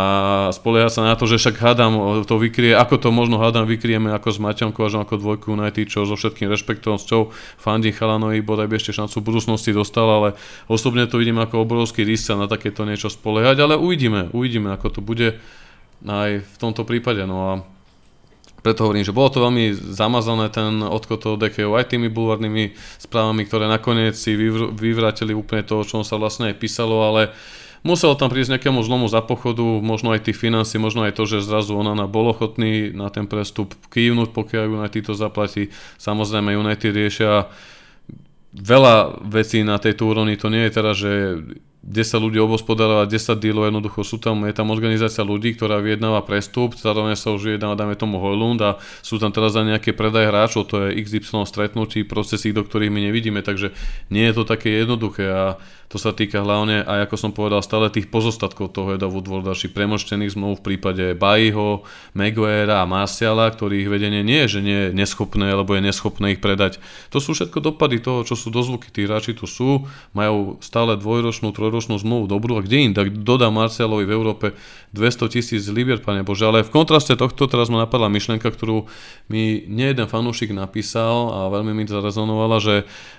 spolieha sa na to, že však hádam to vykrie, ako to možno hádam vykrieme ako s Maťom Kovažom ako dvojku United, čo so všetkým rešpektom, s čou fandím Chalanovi, bodaj by ešte šancu v budúcnosti dostal, ale osobne to vidím ako obrovský risk sa na takéto niečo spoliehať, ale uvidíme, uvidíme ako to bude aj v tomto prípade. No a preto hovorím, že bolo to veľmi zamazané ten odchod toho DKO aj tými bulvárnymi správami, ktoré nakoniec si vyvrátili úplne to, o čom sa vlastne aj písalo, ale muselo tam prísť nejakému zlomu za pochodu, možno aj tých financí, možno aj to, že zrazu Onana bol ochotný na ten prestup kývnuť, pokiaľ United to zaplatí. Samozrejme United riešia veľa vecí na tejto úrovni, to nie je teraz, že 10 ľudí obospodárovať, 10 dílov, jednoducho sú tam, je tam organizácia ľudí, ktorá vyjednáva prestup, zároveň sa už vyjednáva, dáme tomu Hojlund a sú tam teraz aj nejaké predaj hráčov, to je XY stretnutí, procesy, do ktorých my nevidíme, takže nie je to také jednoduché a to sa týka hlavne, aj ako som povedal, stále tých pozostatkov toho Eda Woodwarda, či premoštených zmluv v prípade Bajiho, Maguirea a Marciala, ktorých vedenie nie je, že nie je neschopné, alebo je neschopné ich predať. To sú všetko dopady toho, čo sú dozvuky. Tí hráči tu sú, majú stále dvojročnú, trojročnú zmluvu dobrú a kde im tak dodá Marcialovi v Európe 200 tisíc libier, pane Bože. Ale v kontraste tohto teraz ma napadla myšlienka, ktorú mi nie jeden fanúšik napísal a veľmi mi zarezonovala, že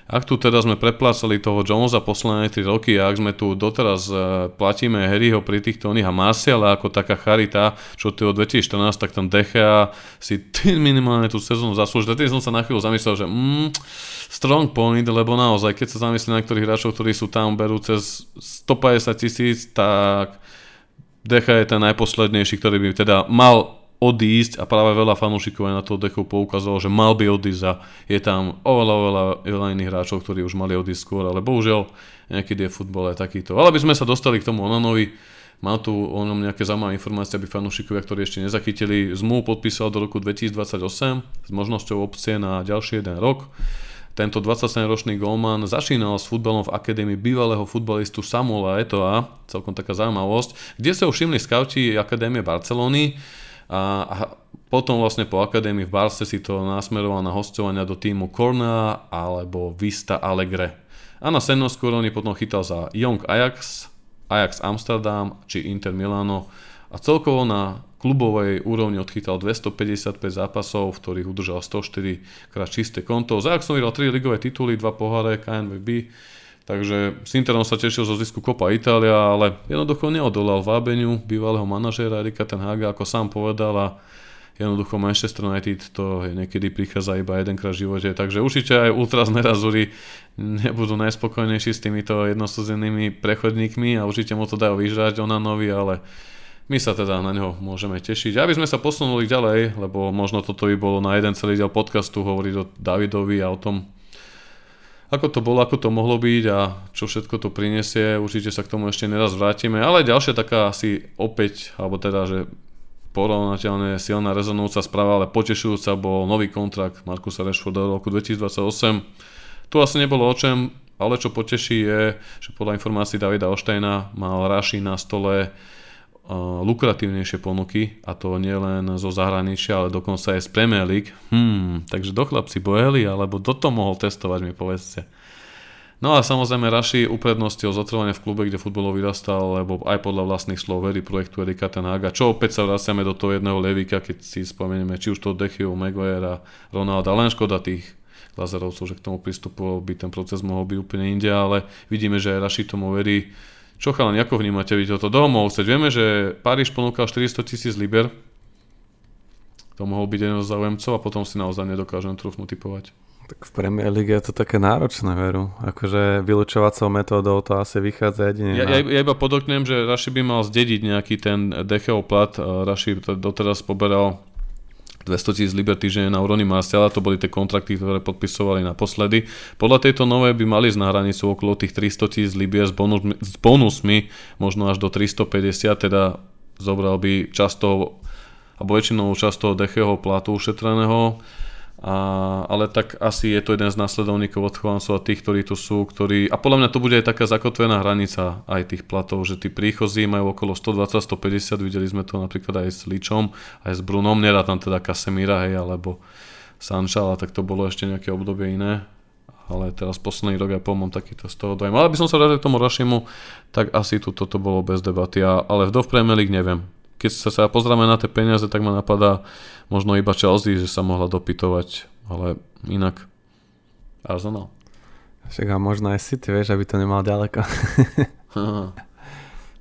ak tu teda sme preplácali toho Jonesa posledné 3 roky a ak sme tu doteraz uh, platíme Harryho pri týchto oných a Marciala ako taká charita, čo tu od 2014, tak ten Dechea si minimálne tú sezónu zaslúži. Tedy som sa na chvíľu zamyslel, že mm, strong point, lebo naozaj, keď sa zamyslím na niektorých hráčov, ktorí sú tam, berú cez 150 tisíc, tak Decha je ten najposlednejší, ktorý by teda mal odísť a práve veľa fanúšikov aj na to dechu poukázalo, že mal by odísť a je tam oveľa, oveľa, oveľa iných hráčov, ktorí už mali odísť skôr, ale bohužiaľ niekedy je futbol aj takýto. Ale aby sme sa dostali k tomu Onanovi, mal tu o ňom nejaké zaujímavé informácie, aby fanúšikovia, ktorí ešte nezachytili, zmluvu podpísal do roku 2028 s možnosťou opcie na ďalší jeden rok. Tento 27-ročný golman začínal s futbalom v akadémii bývalého futbalistu Samuela Etoa, celkom taká zaujímavosť, kde sa všimli skauti akadémie Barcelony, a, potom vlastne po akadémii v Barce si to nasmeroval na hostovania do týmu Cornea alebo Vista Alegre. A na seniorskú úrovni potom chytal za Young Ajax, Ajax Amsterdam či Inter Milano a celkovo na klubovej úrovni odchytal 255 zápasov, v ktorých udržal 104 krát čisté konto. Za Ajax som 3 ligové tituly, 2 poháre KNVB, Takže s Interom sa tešil zo zisku Copa Italia, ale jednoducho neodolal vábeniu bývalého manažéra Erika Ten Haga, ako sám povedal a jednoducho Manchester United to niekedy prichádza iba jedenkrát v živote, takže určite aj Ultras Nerazuri nebudú najspokojnejší s týmito jednoslzenými prechodníkmi a určite mu to dajú vyžrať Onanovi, ale my sa teda na neho môžeme tešiť. Aby sme sa posunuli ďalej, lebo možno toto by bolo na jeden celý diel podcastu hovoriť o Davidovi a o tom, ako to bolo, ako to mohlo byť a čo všetko to prinesie, určite sa k tomu ešte neraz vrátime, ale ďalšia taká asi opäť, alebo teda, že porovnateľne silná rezonujúca správa, ale potešujúca bol nový kontrakt Markusa Rashforda do roku 2028. Tu asi nebolo o čem, ale čo poteší je, že podľa informácií Davida Oštejna mal Raši na stole lukratívnejšie ponuky a to nie len zo zahraničia, ale dokonca aj z Premier League. Hmm, takže do chlapci bojeli, alebo do to mohol testovať, mi povedzte. No a samozrejme Raši uprednostil zotrvanie v klube, kde futbolo vyrastal, lebo aj podľa vlastných slov verí projektu Erika Tenaga, čo opäť sa vraciame do toho jedného levika, keď si spomenieme, či už to Dechiu, Maguire a Ronaldo, len škoda tých Lazarovcov, že k tomu pristupoval by ten proces mohol byť úplne inde, ale vidíme, že aj Raši tomu verí čo chalani, ako vnímate vy toto domov? Seď vieme, že Paríž ponúkal 400 tisíc liber. To mohol byť jeden z záujemcov a potom si naozaj nedokážem trúfnu typovať. Tak v Premier League je to také náročné, veru. Akože vylúčovacou metódou to asi vychádza jedine. Ja, ja, ja iba podoknem, že Raši by mal zdediť nejaký ten Decheo plat. Raši doteraz poberal 200 tisíc liber týždenne na úrovni Marciala, to boli tie kontrakty, ktoré podpisovali naposledy. Podľa tejto novej by mali z na hranicu okolo tých 300 tisíc libier s, bonus, s bonusmi, možno až do 350, teda zobral by často, alebo väčšinou časť toho Decheho platu ušetreného a, ale tak asi je to jeden z následovníkov odchovancov a tých, ktorí tu sú, ktorí, a podľa mňa to bude aj taká zakotvená hranica aj tých platov, že tí príchozí majú okolo 120-150, videli sme to napríklad aj s Ličom, aj s Brunom, nedá tam teda Casemira, hej, alebo Sancha, tak to bolo ešte nejaké obdobie iné. ale teraz posledný rok ja pomom takýto z toho dojem. Ale by som sa vrátil k tomu Rašimu, tak asi tu toto bolo bez debaty, ale v Dov Premier League neviem. Keď sa, sa pozrieme na tie peniaze, tak ma napadá možno iba Chelsea, že sa mohla dopytovať, ale inak Arsenal. Však a možno aj City, vieš, aby to nemal ďaleko.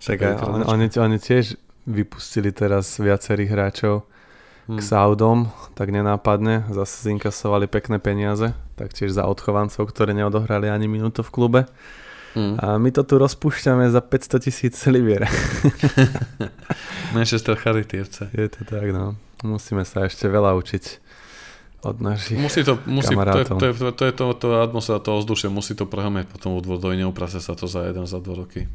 Však aj, on, oni, oni tiež vypustili teraz viacerých hráčov hmm. k Saudom, tak nenápadne, zase zinkasovali pekné peniaze, taktiež za odchovancov, ktorí neodohrali ani minútu v klube. Hmm. A my to tu rozpúšťame za 500 tisíc libier. Manchester Charitievce. Je to tak, no. Musíme sa ešte veľa učiť od našich musí to, musí, kamarátov. To je, to, je, to, je to, to atmosféra, to vzdušie, musí to prehámať potom od vodoj, neuprase sa to za jeden, za dva roky.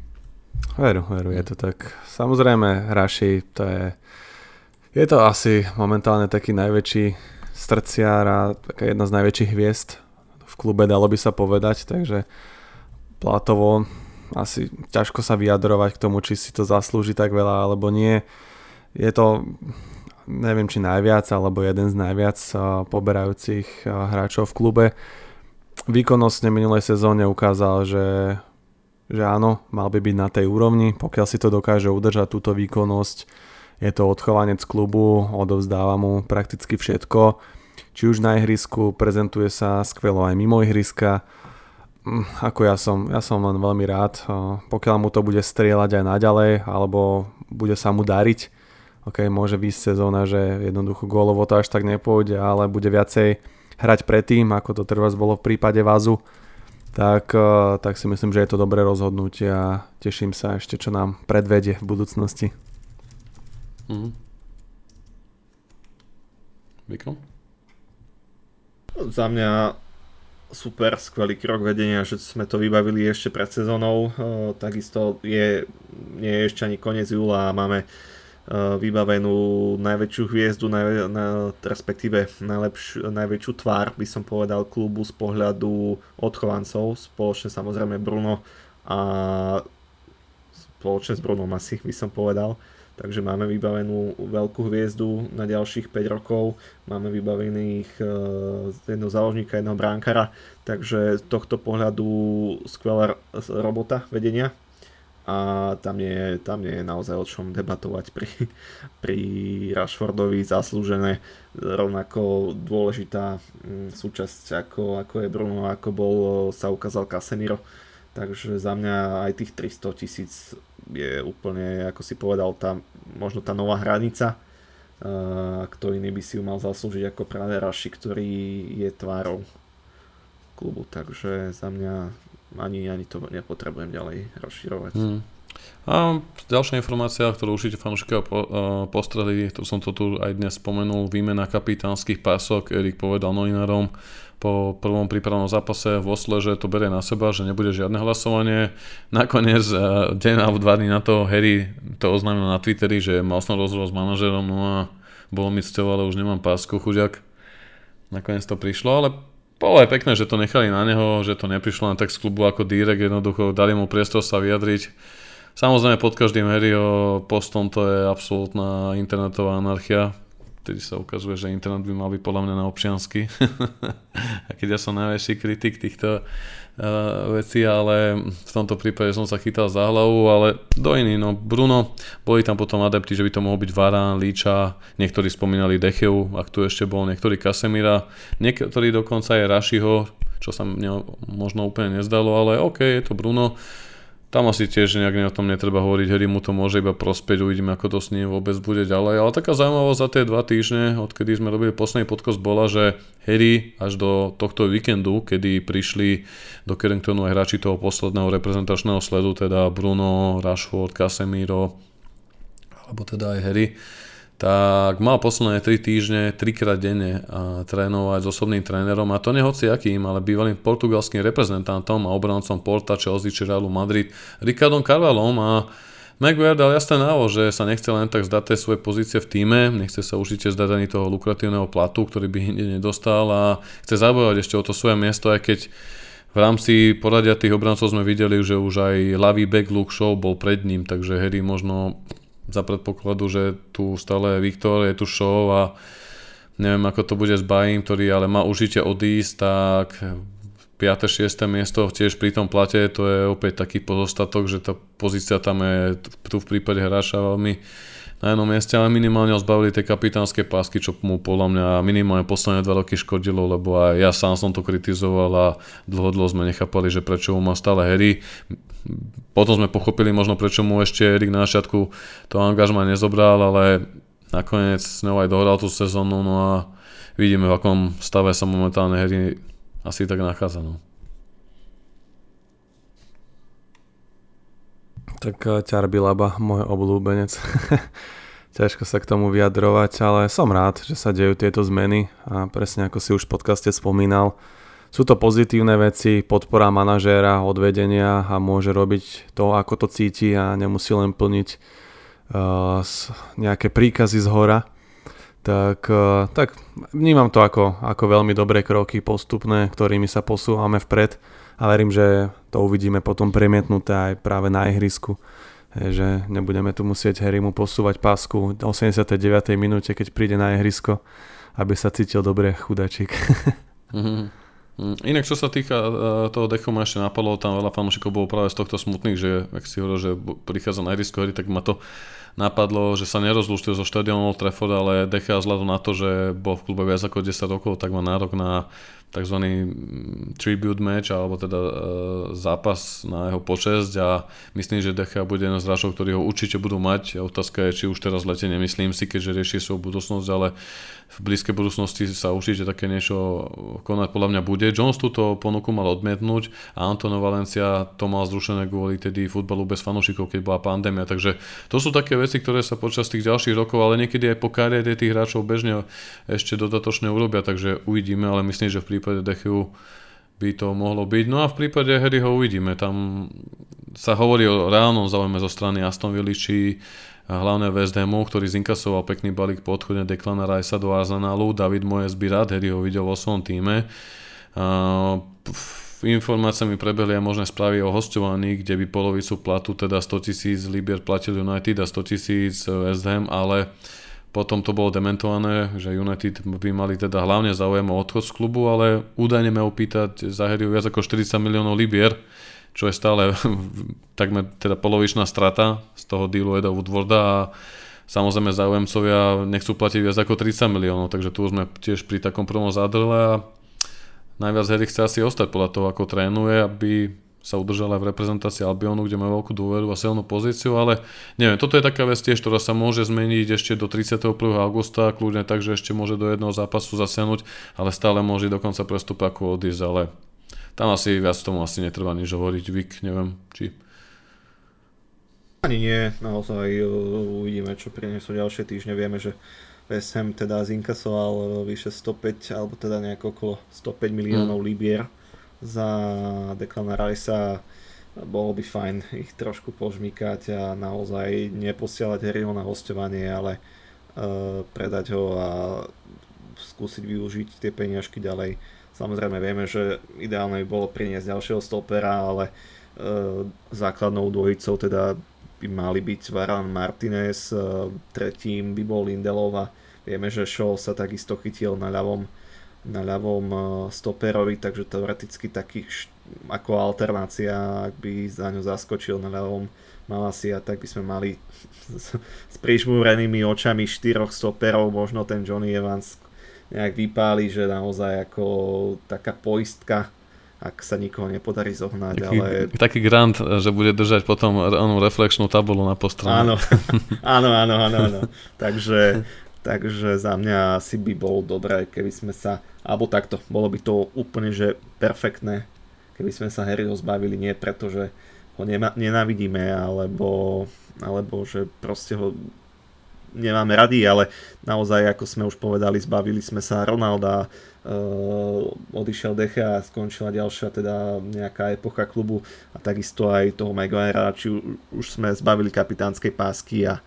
Veru, veru, je to tak. Samozrejme, Raši, to je je to asi momentálne taký najväčší strciár a taká jedna z najväčších hviezd v klube, dalo by sa povedať, takže platovo asi ťažko sa vyjadrovať k tomu, či si to zaslúži tak veľa alebo nie. Je to, neviem či najviac, alebo jeden z najviac poberajúcich hráčov v klube. Výkonnostne minulej sezóne ukázal, že, že áno, mal by byť na tej úrovni, pokiaľ si to dokáže udržať túto výkonnosť, je to odchovanec klubu, odovzdáva mu prakticky všetko. Či už na ihrisku, prezentuje sa skvelo aj mimo ihriska. Mm, ako ja som, ja som len veľmi rád, pokiaľ mu to bude strieľať aj naďalej, alebo bude sa mu dariť, ok, môže výsť sezóna, že jednoducho gólovo to až tak nepôjde, ale bude viacej hrať predtým, ako to teraz bolo v prípade Vazu, tak, tak si myslím, že je to dobré rozhodnutie a teším sa ešte, čo nám predvedie v budúcnosti. Mm. Mikro? Za mňa super, skvelý krok vedenia, že sme to vybavili ešte pred sezónou. Takisto je, nie je ešte ani koniec júla a máme vybavenú najväčšiu hviezdu, najvä, na, respektíve najlepš, najväčšiu tvár, by som povedal, klubu z pohľadu odchovancov, spoločne samozrejme Bruno a spoločne s Brunom asi by som povedal. Takže máme vybavenú veľkú hviezdu na ďalších 5 rokov, máme vybavených e, jedného záložníka, jedného bránkara, takže z tohto pohľadu skvelá robota vedenia. A tam nie, tam nie je naozaj o čom debatovať pri, pri Rashfordovi zaslúžené. Rovnako dôležitá mm, súčasť ako, ako je Bruno, ako bol, sa ukázal Casemiro Takže za mňa aj tých 300 tisíc je úplne, ako si povedal, tá, možno tá nová hranica, uh, kto iný by si ju mal zaslúžiť ako práve Raši, ktorý je tvárou klubu. Takže za mňa ani, ani to nepotrebujem ďalej rozširovať. Hmm. A ďalšia informácia, ktorú určite fanúšikovia po, uh, postreli, to som to tu aj dnes spomenul, výmena kapitánskych pások, Erik povedal novinárom, po prvom prípravnom zápase v Osle, že to berie na seba, že nebude žiadne hlasovanie. Nakoniec eh, deň alebo dva dní na to Harry to oznámil na Twitteri, že mal som rozhovor s manažerom, no a bolo mi cťou, ale už nemám pásku, chuďak. Nakoniec to prišlo, ale bolo aj pekné, že to nechali na neho, že to neprišlo len tak z klubu ako Direk, jednoducho dali mu priestor sa vyjadriť. Samozrejme pod každým Harryho postom to je absolútna internetová anarchia, vtedy sa ukazuje, že internet by mal byť podľa mňa na občiansky. a keď ja som najväčší kritik týchto uh, vecí, ale v tomto prípade som sa chytal za hlavu, ale do iný, no Bruno, boli tam potom adepti, že by to mohol byť Varán, Líča, niektorí spomínali Decheu, ak tu ešte bol niektorý Kasemira, niektorí dokonca aj Rašiho, čo sa mne možno úplne nezdalo, ale OK, je to Bruno. Tam asi tiež nejak o tom netreba hovoriť, Harry mu to môže iba prospeť, uvidíme ako to s ním vôbec bude ďalej. Ale taká zaujímavosť za tie dva týždne, odkedy sme robili posledný podcast, bola, že Harry až do tohto víkendu, kedy prišli do Carringtonu aj hráči toho posledného reprezentačného sledu, teda Bruno, Rashford, Casemiro, alebo teda aj Harry, tak mal posledné 3 týždne, 3 krát denne trénovať s osobným trénerom a to nehoci akým, ale bývalým portugalským reprezentantom a obrancom Porta, Chelsea či Realu Madrid, Ricardom Carvalhom. A Maguire dal jasné návo, že sa nechce len tak zdať tej svoje pozície v týme, nechce sa určite zdať ani toho lukratívneho platu, ktorý by inde nedostal a chce zabojovať ešte o to svoje miesto, aj keď v rámci poradia tých obrancov sme videli, že už aj ľavý back Luke Show bol pred ním, takže Harry možno za predpokladu, že tu stále je Viktor, je tu show a neviem ako to bude s Bajím, ktorý ale má užite odísť, tak 5. 6. miesto tiež pri tom plate, to je opäť taký pozostatok, že tá pozícia tam je tu v prípade hráča veľmi na jednom mieste, ale minimálne ho zbavili tej kapitánskej pásky, čo mu podľa mňa minimálne posledné dva roky škodilo, lebo aj ja sám som to kritizoval a dlho, dlho sme nechápali, že prečo mu má stále Harry. Potom sme pochopili možno, prečo mu ešte Erik na začiatku to angažma nezobral, ale nakoniec s ňou aj dohral tú sezónu, no a vidíme, v akom stave sa momentálne Harry asi tak nachádza. No. Tak eh, ťarby laba, môj obľúbenec. Ťažko sa k tomu vyjadrovať, ale som rád, že sa dejú tieto zmeny a presne ako si už v podcaste spomínal, sú to pozitívne veci, podpora manažéra, odvedenia a môže robiť to, ako to cíti a nemusí len plniť uh, nejaké príkazy z hora. Tak, uh, tak vnímam to ako, ako veľmi dobré kroky postupné, ktorými sa posúvame vpred a verím, že to uvidíme potom premietnuté aj práve na ihrisku že nebudeme tu musieť Harry mu posúvať pásku v 89. minúte, keď príde na ihrisko, aby sa cítil dobre chudačík. Mm-hmm. Inak čo sa týka uh, toho dechu, ma ešte napadlo, tam veľa fanúšikov bolo práve z tohto smutných, že ak si hovoril, že prichádza na ihrisko hry, tak ma to napadlo, že sa nerozlúštil zo štadiónom Trafford, ale Decha vzhľadom na to, že bol v klube viac ako 10 rokov, tak má nárok na tzv. Mm, tribute match, alebo teda e, zápas na jeho počesť a myslím, že Decha bude jeden z hráčov, ktorí ho určite budú mať. Otázka je, či už teraz lete nemyslím si, keďže rieši svoju budúcnosť, ale v blízkej budúcnosti sa určite také niečo konať podľa mňa bude. Jones túto ponuku mal odmietnúť a Antonio Valencia to mal zrušené kvôli tedy futbalu bez fanúšikov, keď bola pandémia. Takže to sú také veci, ktoré sa počas tých ďalších rokov, ale niekedy aj po kariére tých hráčov bežne ešte dodatočne urobia, takže uvidíme, ale myslím, že v prípade Dechiu by to mohlo byť. No a v prípade Harryho uvidíme. Tam sa hovorí o reálnom záujme zo strany Aston Villa, či hlavne West Hamu, ktorý zinkasoval pekný balík po odchode Declana Ricea do Arsenalu. David Moyes by rád Harryho videl vo svojom týme. Informáciami prebehli aj možné správy o hostovaní, kde by polovicu platu, teda 100 tisíc libier platil United a 100 tisíc West Ham, ale potom to bolo dementované, že United by mali teda hlavne záujem o odchod z klubu, ale údajne ma opýtať za Harryho viac ako 40 miliónov libier, čo je stále takmer teda polovičná strata z toho dealu Eda Woodwarda a samozrejme záujemcovia nechcú platiť viac ako 30 miliónov, takže tu sme tiež pri takom prvom zádrle a najviac Harry chce asi ostať podľa toho, ako trénuje, aby sa udržal aj v reprezentácii Albionu, kde má veľkú dôveru a silnú pozíciu, ale neviem, toto je taká vec tiež, ktorá sa môže zmeniť ešte do 31. augusta, kľudne tak, že ešte môže do jedného zápasu zasiahnuť, ale stále môže dokonca ako odísť, ale tam asi viac tomu asi netreba nič hovoriť, Vik, neviem, či... Ani nie, naozaj uh, uvidíme, čo prinesú ďalšie týždne. Vieme, že West Ham teda zinkasoval uh, vyše 105, alebo teda nejako okolo 105 miliónov mm. libier za Declana Ricea bolo by fajn ich trošku požmýkať a naozaj neposielať Harryho na hostovanie, ale uh, predať ho a skúsiť využiť tie peniažky ďalej. Samozrejme vieme, že ideálne by bolo priniesť ďalšieho stopera, ale uh, základnou dvojicou teda by mali byť Varan Martinez, uh, tretím by bol Lindelov a vieme, že Shaw sa takisto chytil na ľavom na ľavom eh, stoperovi, takže teoreticky taký ako alternácia, ak by za ňu zaskočil na ľavom Malasia, tak by sme mali s, s prižmúrenými očami štyroch stoperov, možno ten Johnny Evans nejak vypáli, že naozaj ako taká poistka ak sa nikoho nepodarí zohnať, taký, ale... Taký grant, že bude držať potom onú reflexnú tabulu na postrane. Áno, áno, áno, áno, áno. Takže, takže za mňa asi by bolo dobré, keby sme sa alebo takto, bolo by to úplne že perfektné, keby sme sa Harryho zbavili, nie preto, že ho nenávidíme, alebo, alebo že proste ho nemáme rady, ale naozaj, ako sme už povedali, zbavili sme sa Ronalda, uh, odišiel Decha a skončila ďalšia teda nejaká epocha klubu a takisto aj toho Maguirea, či už sme zbavili kapitánskej pásky a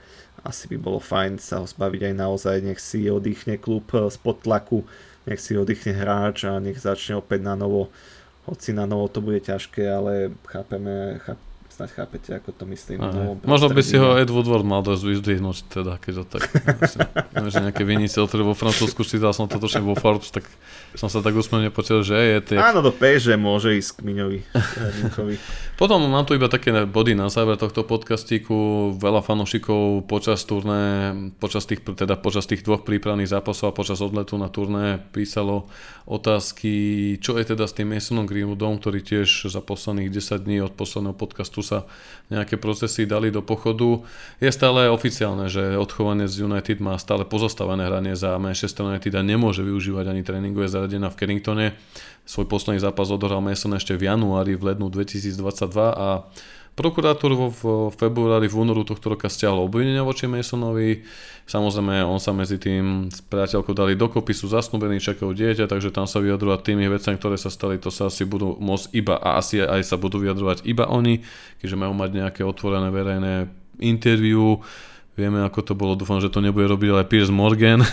asi by bolo fajn sa ho zbaviť aj naozaj, nech si oddychne klub spod tlaku, nech si oddychne hráč a nech začne opäť na novo. Hoci na novo to bude ťažké, ale chápeme, cháp, Snad chápete, ako to myslím. No, možno by si ho Ed Woodward mal dosť vyzdvihnúť, teda, keď to tak... Neviem, že nejaké vinice, ktoré vo Francúzsku čítal som to točne vo Forbes, tak som sa tak úsmevne počul, že je... Tie... Áno, do že môže ísť k Miňovi. Potom mám tu iba také body na záver tohto podcastíku. Veľa fanúšikov počas turné, počas tých, teda počas tých dvoch prípravných zápasov a počas odletu na turné písalo otázky, čo je teda s tým Masonom Greenwoodom, ktorý tiež za posledných 10 dní od posledného podcastu sa nejaké procesy dali do pochodu. Je stále oficiálne, že odchovanie z United má stále pozastavené hranie za Manchester United a nemôže využívať ani tréningové zariadenia v Carringtone. Svoj posledný zápas odohral Mason ešte v januári v lednu 2022 a Prokurátor vo februári v únoru tohto roka stiahol obvinenia voči Masonovi. Samozrejme, on sa medzi tým s priateľkou dali dokopy, sú zasnúbení, čakajú dieťa, takže tam sa vyjadrovať tými vecami, ktoré sa stali, to sa asi budú môcť iba a asi aj sa budú vyjadrovať iba oni, keďže majú mať nejaké otvorené verejné interview Vieme, ako to bolo, dúfam, že to nebude robiť ale Piers Morgan.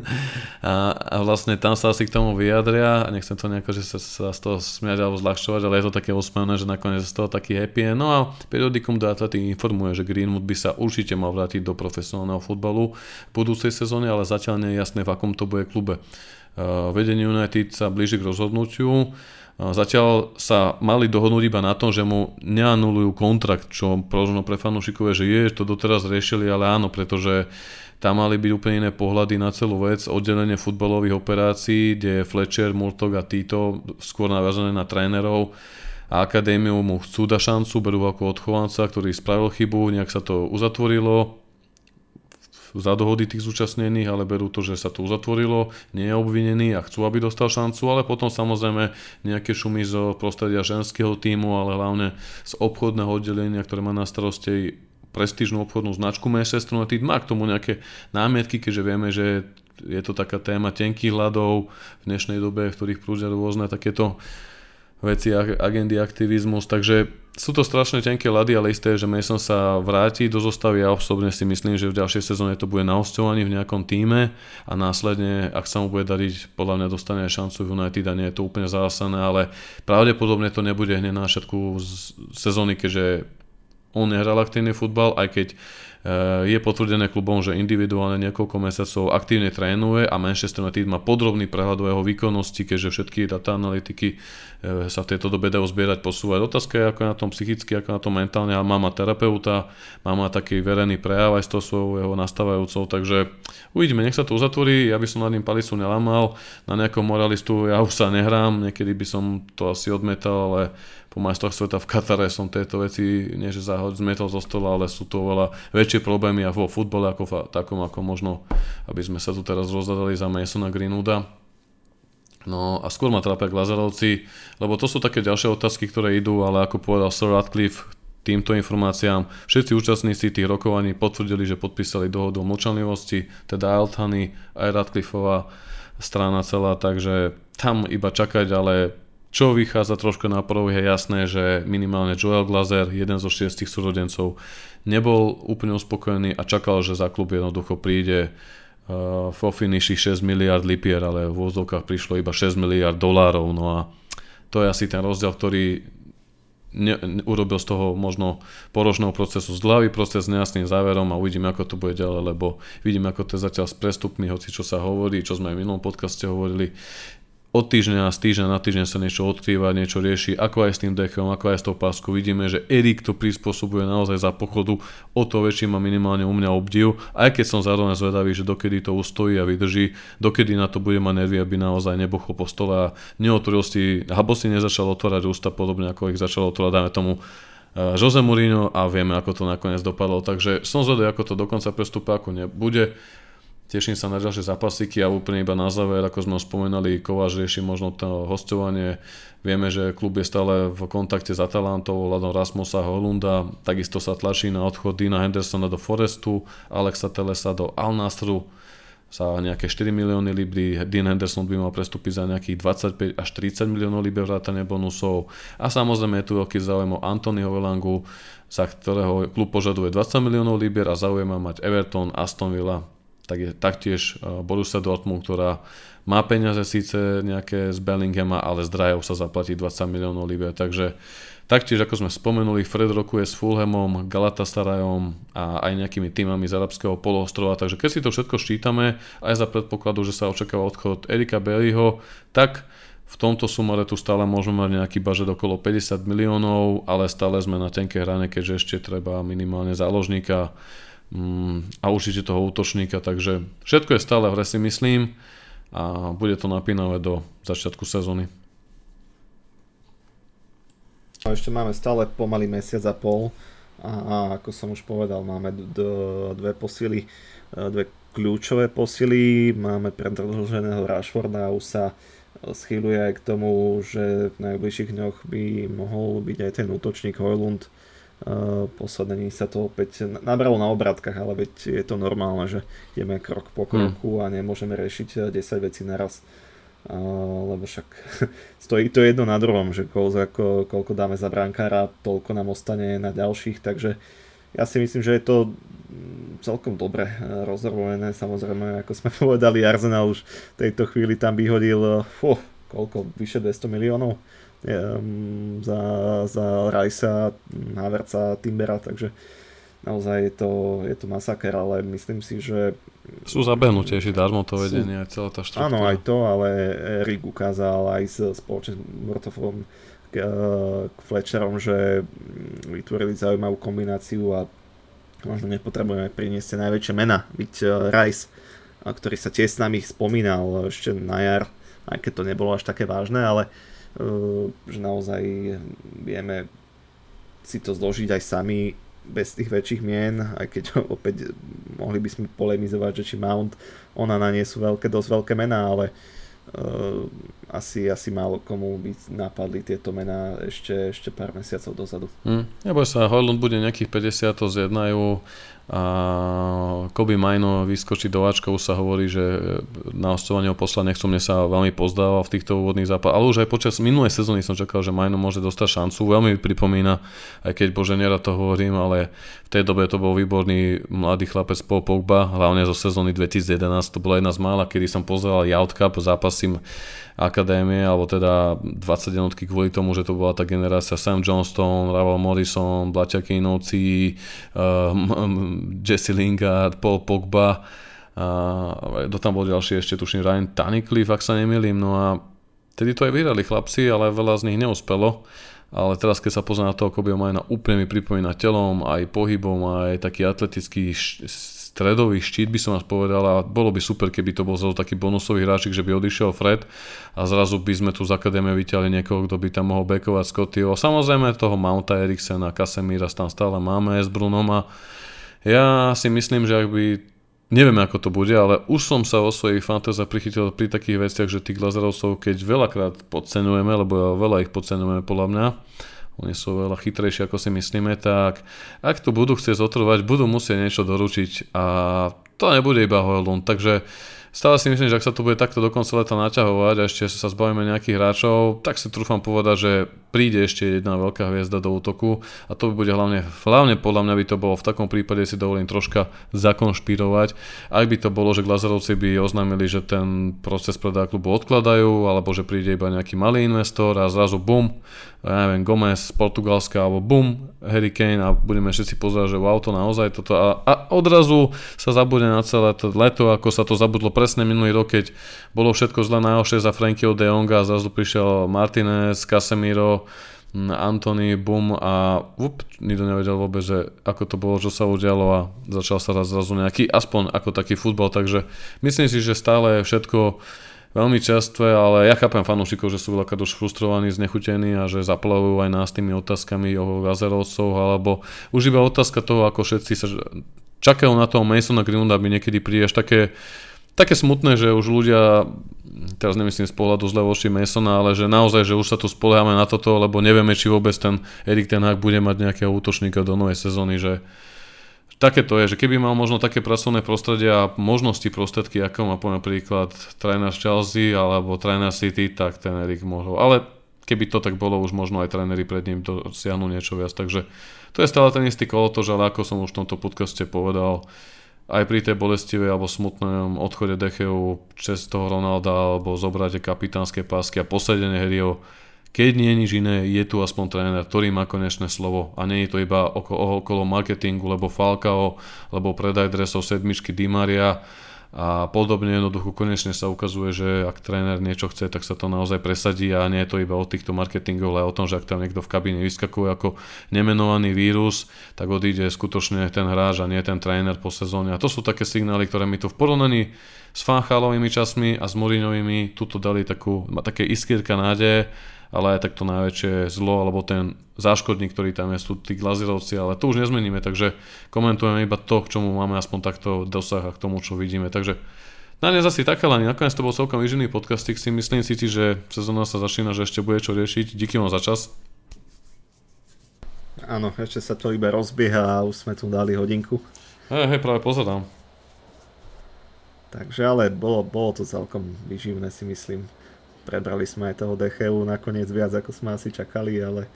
a, a vlastne tam sa asi k tomu vyjadria a nechcem to nejako, že sa, sa z toho smiať alebo zľahčovať, ale je to také osmevné, že nakoniec z toho taký happy. No a periodikum do Atlety informuje, že Greenwood by sa určite mal vrátiť do profesionálneho futbalu v budúcej sezóne, ale zatiaľ nie je jasné, v akom to bude klube. Uh, vedenie United sa blíži k rozhodnutiu. Zatiaľ sa mali dohodnúť iba na tom, že mu neanulujú kontrakt, čo možno pre fanúšikové, že je, to doteraz riešili, ale áno, pretože tam mali byť úplne iné pohľady na celú vec, oddelenie futbalových operácií, kde Fletcher, Murtog a Tito skôr naviazané na trénerov. A akadémiu mu chcú dať šancu, berú ako odchovanca, ktorý spravil chybu, nejak sa to uzatvorilo, za dohody tých zúčastnených, ale berú to, že sa to uzatvorilo, nie je obvinený a chcú, aby dostal šancu, ale potom samozrejme nejaké šumy zo prostredia ženského týmu, ale hlavne z obchodného oddelenia, ktoré má na starosti prestížnú obchodnú značku Manchester United, má k tomu nejaké námietky, keďže vieme, že je to taká téma tenkých hľadov v dnešnej dobe, v ktorých prúdia rôzne takéto veci, agendy, aktivizmus, takže sú to strašne tenké lady, ale isté, že Mason sa vráti do zostavy. Ja osobne si myslím, že v ďalšej sezóne to bude na v nejakom týme a následne, ak sa mu bude dariť, podľa mňa dostane šancu v United a nie je to úplne zásadné, ale pravdepodobne to nebude hneď na všetku sezóny, keďže on nehral aktívny futbal, aj keď je potvrdené klubom, že individuálne niekoľko mesiacov aktívne trénuje a Manchester United má podrobný prehľad o jeho výkonnosti, keďže všetky data analytiky eh, sa v tejto dobe dajú zbierať, posúvať. Otázka je, ako je na tom psychicky, ako na tom mentálne, ale má terapeuta, má taký verejný prejav aj s tou svojou jeho nastávajúcou, takže uvidíme, nech sa to uzatvorí, ja by som nad ním palicu nelamal, na nejakom moralistu ja už sa nehrám, niekedy by som to asi odmetal, ale po majstroch sveta v Katare som tieto veci, nie že zahod zmetol zo stola, ale sú to oveľa väčšie problémy a vo futbole ako v takom, ako možno, aby sme sa tu teraz rozdadali za Masona Greenwooda. No a skôr ma trápia Glazerovci, lebo to sú také ďalšie otázky, ktoré idú, ale ako povedal Sir Radcliffe, týmto informáciám všetci účastníci tých rokovaní potvrdili, že podpísali dohodu o mlčanlivosti, teda Altany, aj Radcliffeová strana celá, takže tam iba čakať, ale čo vychádza trošku na prvú je jasné, že minimálne Joel Glazer, jeden zo šiestich súrodencov, nebol úplne uspokojený a čakal, že za klub jednoducho príde uh, vo finiši 6 miliard lipier, ale v vôzovkách prišlo iba 6 miliard dolárov. No a to je asi ten rozdiel, ktorý ne, ne, urobil z toho možno porožného procesu zdlavý proces s nejasným záverom a uvidíme, ako to bude ďalej, lebo vidíme, ako to je zatiaľ s prestupmi, hoci čo sa hovorí, čo sme aj v minulom podcaste hovorili, od týždňa z týždňa na týždeň sa niečo odkrýva, niečo rieši, ako aj s tým deckom, ako aj s tou páskou. Vidíme, že Erik to prispôsobuje naozaj za pochodu, o to väčší má minimálne u mňa obdiv, aj keď som zároveň zvedavý, že dokedy to ustojí a vydrží, dokedy na to bude mať nervy, aby naozaj nebochol po stole a neotvoril si, habo si nezačal otvárať ústa podobne, ako ich začal otvárať, dáme tomu eh, Jose Mourinho a vieme, ako to nakoniec dopadlo. Takže som zvedavý, ako to dokonca prestupa, ako nebude. Teším sa na ďalšie zápasíky a úplne iba na záver, ako sme spomenali, Kováč rieši možno to hostovanie. Vieme, že klub je stále v kontakte s Atalantou, ohľadom Rasmusa Holunda, takisto sa tlačí na odchod Dina Hendersona do Forestu, Alexa Telesa do Al Nasru za nejaké 4 milióny libry, Dean Henderson by mal prestúpiť za nejakých 25 až 30 miliónov liber vrátane bonusov. A samozrejme je tu veľký záujem o Antonyho Velangu, za ktorého klub požaduje 20 miliónov liber a zaujíma mať Everton, Aston Villa, tak je taktiež e, Borussia Dortmund, ktorá má peniaze síce nejaké z Bellinghama, ale z Drajov sa zaplatí 20 miliónov liber, takže Taktiež, ako sme spomenuli, Fred rokuje s Fulhamom, Galatasarayom a aj nejakými týmami z arabského poloostrova, takže keď si to všetko ščítame, aj za predpokladu, že sa očakáva odchod Erika Bellyho, tak v tomto sumare tu stále môžeme mať nejaký bažet okolo 50 miliónov, ale stále sme na tenké hrane, keďže ešte treba minimálne záložníka a určite toho útočníka, takže všetko je stále v si myslím a bude to napínavé do začiatku sezóny. A ešte máme stále pomaly mesiac a pol a, a ako som už povedal, máme d- d- dve posily, e, dve kľúčové posily, máme predlženého Rashforda a už sa schýluje aj k tomu, že v najbližších dňoch by mohol byť aj ten útočník Hojlund. Uh, posledné dní sa to opäť nabralo na obratkách, ale veď je to normálne, že ideme krok po kroku hmm. a nemôžeme riešiť 10 vecí naraz. Uh, lebo však stojí to jedno na druhom, že koľko, koľko dáme za brankára, toľko nám ostane na ďalších, takže ja si myslím, že je to celkom dobre eh, rozrvojené. Samozrejme, ako sme povedali, Arsenal už v tejto chvíli tam vyhodil fuh, koľko, vyše 200 miliónov za, za Rajsa, Haverca, Timbera, takže naozaj je to, je to masaker, ale myslím si, že... Sú zabehnutejší darmo to vedenie, aj celá tá štruktúra. Áno, aj to, ale Erik ukázal aj s spoločným Murtofom k, k Fletcherom, že vytvorili zaujímavú kombináciu a možno nepotrebujeme priniesť najväčšie mena, byť uh, Rice, ktorý sa tiež s nami spomínal ešte na jar, aj keď to nebolo až také vážne, ale uh, že naozaj vieme si to zložiť aj sami bez tých väčších mien, aj keď opäť mohli by sme polemizovať, že či Mount, ona na nie sú veľké, dosť veľké mená, ale uh, asi, asi málo komu by napadli tieto mená ešte, ešte pár mesiacov dozadu. Hmm. Neboj sa, Hojlund bude nejakých 50, to zjednajú a Kobe Majno vyskočí do Ačka, už sa hovorí, že na hostovanie o posla nechcú, sa veľmi pozdával v týchto úvodných zápasoch, ale už aj počas minulej sezóny som čakal, že Majno môže dostať šancu, veľmi mi pripomína, aj keď Bože nerad to hovorím, ale v tej dobe to bol výborný mladý chlapec Paul Pogba, hlavne zo sezóny 2011, to bola jedna z mála, kedy som pozeral Youth Cup, zápasím akadémie, alebo teda 20 jednotky kvôli tomu, že to bola tá generácia Sam Johnston, Raval Morrison, Blaťa Kinovci, uh, Jesse Lingard, Paul Pogba, a do tam bol ďalší ešte, tuším, Ryan Tunnicliffe, ak sa nemýlim, no a tedy to aj vyhrali chlapci, ale veľa z nich neúspelo. Ale teraz, keď sa pozná na toho Kobeho Majna, úplne mi pripomína telom, aj pohybom, aj taký atletický stredový štít by som vás povedal a bolo by super, keby to bol zrazu taký bonusový hráčik, že by odišiel Fred a zrazu by sme tu z akadémie vyťahli niekoho, kto by tam mohol bekovať Scottyho. Samozrejme toho Mounta Eriksena, Casemira tam stále máme s Brunom a ja si myslím, že ak by Neviem, ako to bude, ale už som sa vo svojich fantáziách prichytil pri takých veciach, že tých Lazarovcov, keď veľakrát podcenujeme, lebo veľa ich podcenujeme podľa mňa, oni sú veľa chytrejší ako si myslíme, tak ak to budú chcieť zotrvať, budú musieť niečo doručiť a to nebude iba Hojlund, takže stále si myslím, že ak sa to bude takto do konca leta naťahovať a ešte sa zbavíme nejakých hráčov, tak si trúfam povedať, že príde ešte jedna veľká hviezda do útoku a to bude hlavne, hlavne podľa mňa by to bolo v takom prípade si dovolím troška zakonšpirovať. Ak by to bolo, že Glazerovci by oznámili, že ten proces predá klubu odkladajú alebo že príde iba nejaký malý investor a zrazu bum, ja neviem, Gomez z Portugalska alebo bum, Harry Kane a budeme všetci pozerať, že wow, to naozaj toto a, a odrazu sa zabude na celé to leto, ako sa to zabudlo presne minulý rok, keď bolo všetko zle najhoršie za Frankieho de Jonga zrazu prišiel Martinez, Casemiro, Anthony, bum a up, nikto nevedel vôbec, že ako to bolo, čo sa udialo a začal sa raz zrazu nejaký, aspoň ako taký futbal, takže myslím si, že stále je všetko veľmi čerstvé, ale ja chápem fanúšikov, že sú veľakrát už frustrovaní, znechutení a že zaplavujú aj nás tými otázkami o Gazerovcov, alebo už iba otázka toho, ako všetci sa čakajú na toho Masona Greenwooda, aby niekedy príde. Až také, také smutné, že už ľudia, teraz nemyslím z pohľadu zle voči Masona, ale že naozaj, že už sa tu spoliehame na toto, lebo nevieme, či vôbec ten Erik Ten Hag bude mať nejakého útočníka do novej sezóny, že také to je, že keby mal možno také pracovné prostredie a možnosti prostriedky, ako má poviem príklad tréner Chelsea alebo tréner City, tak ten Erik mohol. Ale keby to tak bolo, už možno aj tréneri pred ním dosiahnu niečo viac. Takže to je stále ten istý kolotoč, ale ako som už v tomto podcaste povedal, aj pri tej bolestivej alebo smutnom odchode Decheu čest toho Ronalda alebo zobrate kapitánske pásky a posadenie Herio keď nie je nič iné, je tu aspoň tréner, ktorý má konečné slovo a nie je to iba okolo, okolo marketingu, lebo Falcao, lebo predaj dresov sedmičky Di Maria, a podobne jednoducho konečne sa ukazuje, že ak tréner niečo chce, tak sa to naozaj presadí a nie je to iba o týchto marketingov, ale o tom, že ak tam niekto v kabíne vyskakuje ako nemenovaný vírus, tak odíde skutočne ten hráč a nie ten tréner po sezóne. A to sú také signály, ktoré mi tu v porovnaní s Fanchalovými časmi a s Morinovými tuto dali takú, také iskierka nádeje ale aj takto najväčšie zlo, alebo ten záškodník, ktorý tam je, sú tí glazerovci, ale to už nezmeníme, takže komentujeme iba to, k čomu máme aspoň takto dosah a k tomu, čo vidíme. Takže na dnes asi také, len nakoniec to bol celkom vyžený podcastik, si myslím si, že sezóna sa začína, že ešte bude čo riešiť. Díky vám za čas. Áno, ešte sa to iba rozbieha a už sme tu dali hodinku. Hej, hej, práve pozerám. Takže ale bolo, bolo to celkom vyživné si myslím prebrali sme aj toho DCU nakoniec viac ako sme asi čakali, ale,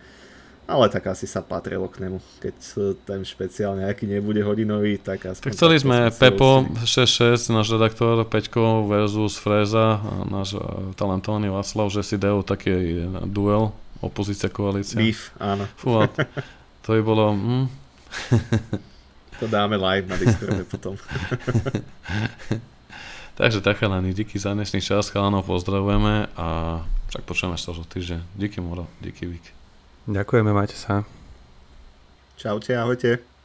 ale tak asi sa patrilo k nemu. Keď ten špeciálne aký nebude hodinový, tak aspoň... Tak chceli sme Pepo 6-6, náš redaktor Peťko versus Freza, náš e, talentovaný Václav, že si dajú taký duel, opozícia, koalícia. Beef, áno. Fú, to by bolo... Hm. to dáme live na Discorde potom. Takže tak chalani, díky za dnešný čas, chalanov pozdravujeme a však počujeme sa už týždeň. Díky Moro, díky Vik. Ďakujeme, majte sa. Čaute, ahojte.